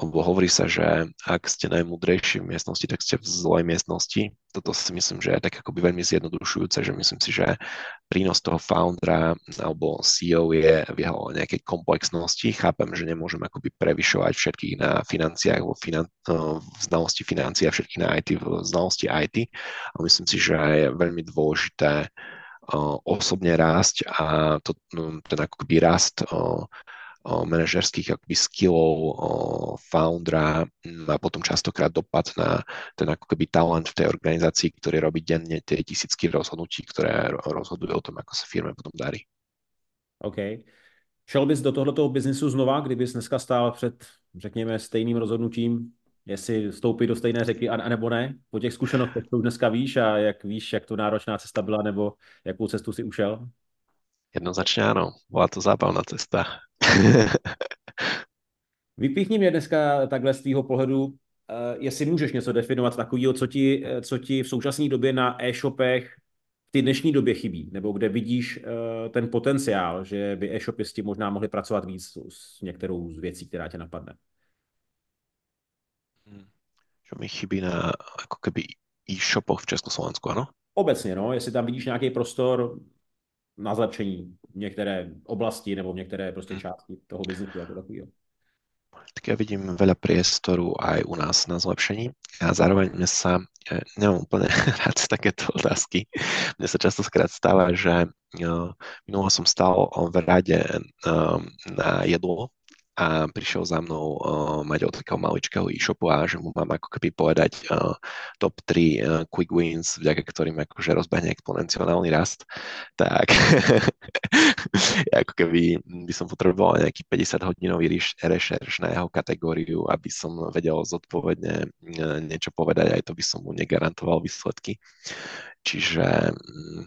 lebo hovorí sa, že ak ste najmudrejší v miestnosti, tak ste v zlej miestnosti. Toto si myslím, že je tak akoby veľmi zjednodušujúce, že myslím si, že prínos toho foundera alebo CEO je v jeho nejakej komplexnosti. Chápem, že nemôžem akoby prevyšovať všetkých na financiách, vo finan- v znalosti financií a všetkých na IT, v znalosti IT. A myslím si, že je veľmi dôležité osobne rásť a to, no, ten akoby rast manažerských akoby skillov foundera má potom častokrát dopad na ten ako keby talent v tej organizácii, ktorý robí denne tie tisícky rozhodnutí, ktoré rozhodujú o tom, ako sa firme potom darí. OK. Šel bys do tohoto biznisu znova, kdybys dneska stál před, řekněme, stejným rozhodnutím, jestli vstoupit do stejné řeky, a, nebo ne? Po těch zkušenostech, co dneska víš a jak víš, jak to náročná cesta byla, nebo jakou cestu si ušel? Jednoznačne áno, bola to zábavná cesta. Vypíchni mě dneska takhle z tvýho pohledu, eh, jestli můžeš něco definovat takového, co ti, eh, co ti v současné době na e-shopech v té dnešní době chybí, nebo kde vidíš eh, ten potenciál, že by e-shopisti možná mohli pracovat víc s některou z věcí, která tě napadne. Čo mi chybí na ako keby e-shopoch v Československu, ano? Obecně, no, jestli tam vidíš nějaký prostor, na zlepšení některé oblasti nebo v některé prostě části toho biznesu jako takového. Tak ja vidím veľa priestoru aj u nás na zlepšení. A zároveň mne sa, ja nemám úplne rád takéto otázky, mne sa častokrát stáva, že minulo som stal v rade na jedlo a prišiel za mnou uh, mať od takého maličkého e-shopu a že mu mám ako keby povedať uh, top 3 uh, quick wins, vďaka ktorým akože rozbehne exponenciálny rast, tak ako keby by som potreboval nejaký 50 hodinový rešerš na jeho kategóriu, aby som vedel zodpovedne uh, niečo povedať, aj to by som mu negarantoval výsledky. Čiže um,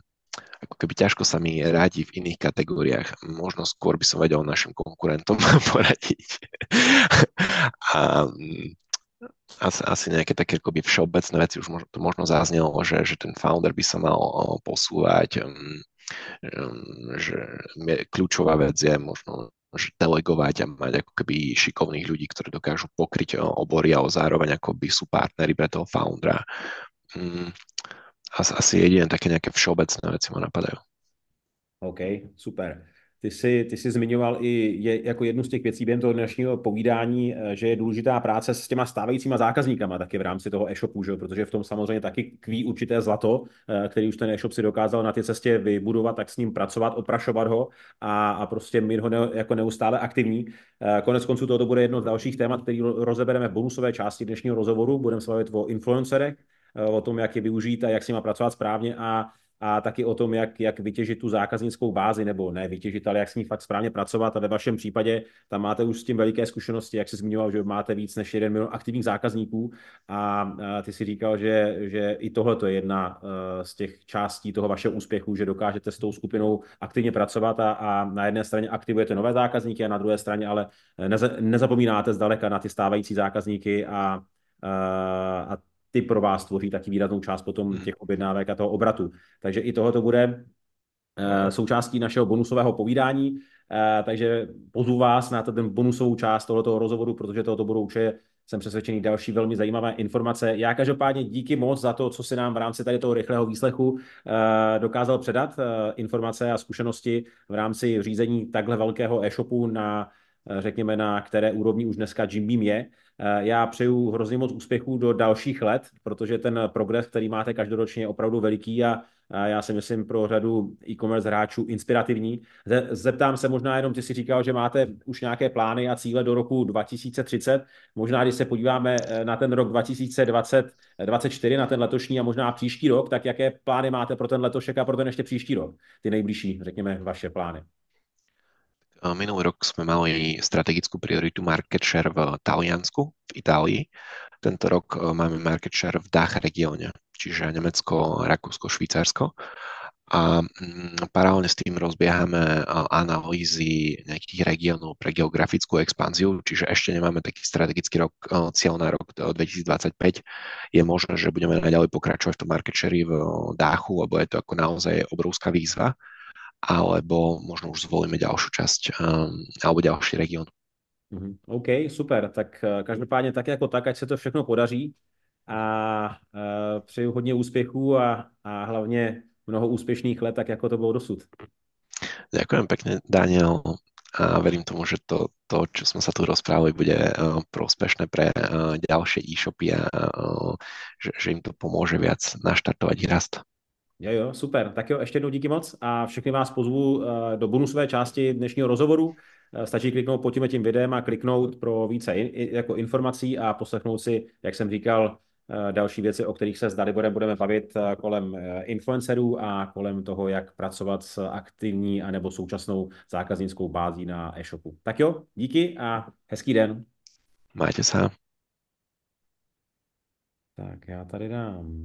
ako keby ťažko sa mi radí v iných kategóriách. Možno skôr by som vedel našim konkurentom poradiť. A mm, asi, asi nejaké také akoby všeobecné veci už možno, to možno zaznelo, že, že ten founder by sa mal posúvať, mm, že kľúčová vec je možno že delegovať a mať ako keby šikovných ľudí, ktorí dokážu pokryť obory, ale zároveň ako by sú partnery pre toho foundera. Asi, jediné také nejaké všeobecné veci ma napadajú. OK, super. Ty jsi, ty jsi zmiňoval i je, jako jednu z těch věcí během toho dnešního povídání, eh, že je důležitá práce s těma stávajícíma zákazníkama taky v rámci toho e-shopu, že? protože v tom samozřejmě taky kví určité zlato, eh, který už ten e-shop si dokázal na té cestě vybudovat, tak s ním pracovat, oprašovat ho a, a prostě mít ho ne, jako neustále aktivní. Eh, konec konců to bude jedno z dalších témat, který rozebereme v bonusové části dnešního rozhovoru. Budeme se bavit o influencerech, o tom, jak je využít a jak s nimi pracovat správně a a taky o tom, jak, jak vytěžit tu zákaznickou bázi, nebo ne vytěžit, ale jak s ní fakt správně pracovat. A ve vašem případě tam máte už s tím veliké zkušenosti, jak se zmiňoval, že máte víc než jeden milion aktivních zákazníků a, a ty si říkal, že, že i tohle je jedna z těch částí toho vašeho úspěchu, že dokážete s tou skupinou aktivně pracovat a, a na jedné straně aktivujete nové zákazníky a na druhé straně ale neza, nezapomínáte zdaleka na ty stávající zákazníky a, a, a ty pro vás tvoří taky výraznou část potom hmm. těch objednávek a toho obratu. Takže i tohoto bude uh, součástí našeho bonusového povídání, uh, takže pozvu vás na ten bonusovou část tohoto rozhovoru, protože tohoto budou určitě jsem přesvědčený další velmi zajímavé informace. Já každopádně díky moc za to, co si nám v rámci tady toho rychlého výslechu uh, dokázal předat, informace a zkušenosti v rámci řízení takhle velkého e-shopu na řekněme, na které úrovni už dneska Jim Beam je. Eh, já přeju hrozně moc úspěchů do dalších let, protože ten progres, který máte každoročně, je opravdu veliký a já si myslím pro řadu e-commerce hráčů inspirativní. Zeptám se možná jenom, ty si říkal, že máte už nějaké plány a cíle do roku 2030. Možná, když se podíváme eh, na ten rok 2024, na ten letošní a možná příští rok, tak jaké plány máte pro ten letošek a pro ten ještě příští rok? Ty nejbližší, řekněme, vaše plány. Minulý rok sme mali strategickú prioritu market share v Taliansku, v Itálii. Tento rok e, máme market share v DACH regióne, čiže Nemecko, Rakúsko, Švýcarsko. A mm, paralelne s tým rozbiehame e, analýzy nejakých regiónov pre geografickú expanziu, čiže ešte nemáme taký strategický rok, cieľ na rok 2025. Je možné, že budeme naďalej pokračovať v tom market share v dáchu, lebo je to ako naozaj obrovská výzva alebo možno už zvolíme ďalšiu časť um, alebo ďalší región. Mm-hmm. OK, super. Tak uh, každopádně tak jako tak, ať se to všechno podaří a uh, přeju hodně úspěchů a, a hlavně mnoho úspěšných let, tak jako to bylo dosud. Ďakujem pekne, Daniel. A verím tomu, že to, to čo sme sa tu rozprávali, bude uh, prospešné pre uh, ďalšie e-shopy a uh, že, že im to pomôže viac naštartovať rast. Jo, jo, super. Tak jo, ještě jednou díky moc a všechny vás pozvu eh, do bonusové části dnešního rozhovoru. Eh, stačí kliknout pod tím, videem a kliknout pro více in, jako informací a poslechnout si, jak jsem říkal, eh, další věci, o kterých se s Daliborem budeme bavit kolem influencerů a kolem toho, jak pracovat s aktivní anebo současnou zákaznickou bází na e-shopu. Tak jo, díky a hezký den. Majte se. Tak já tady dám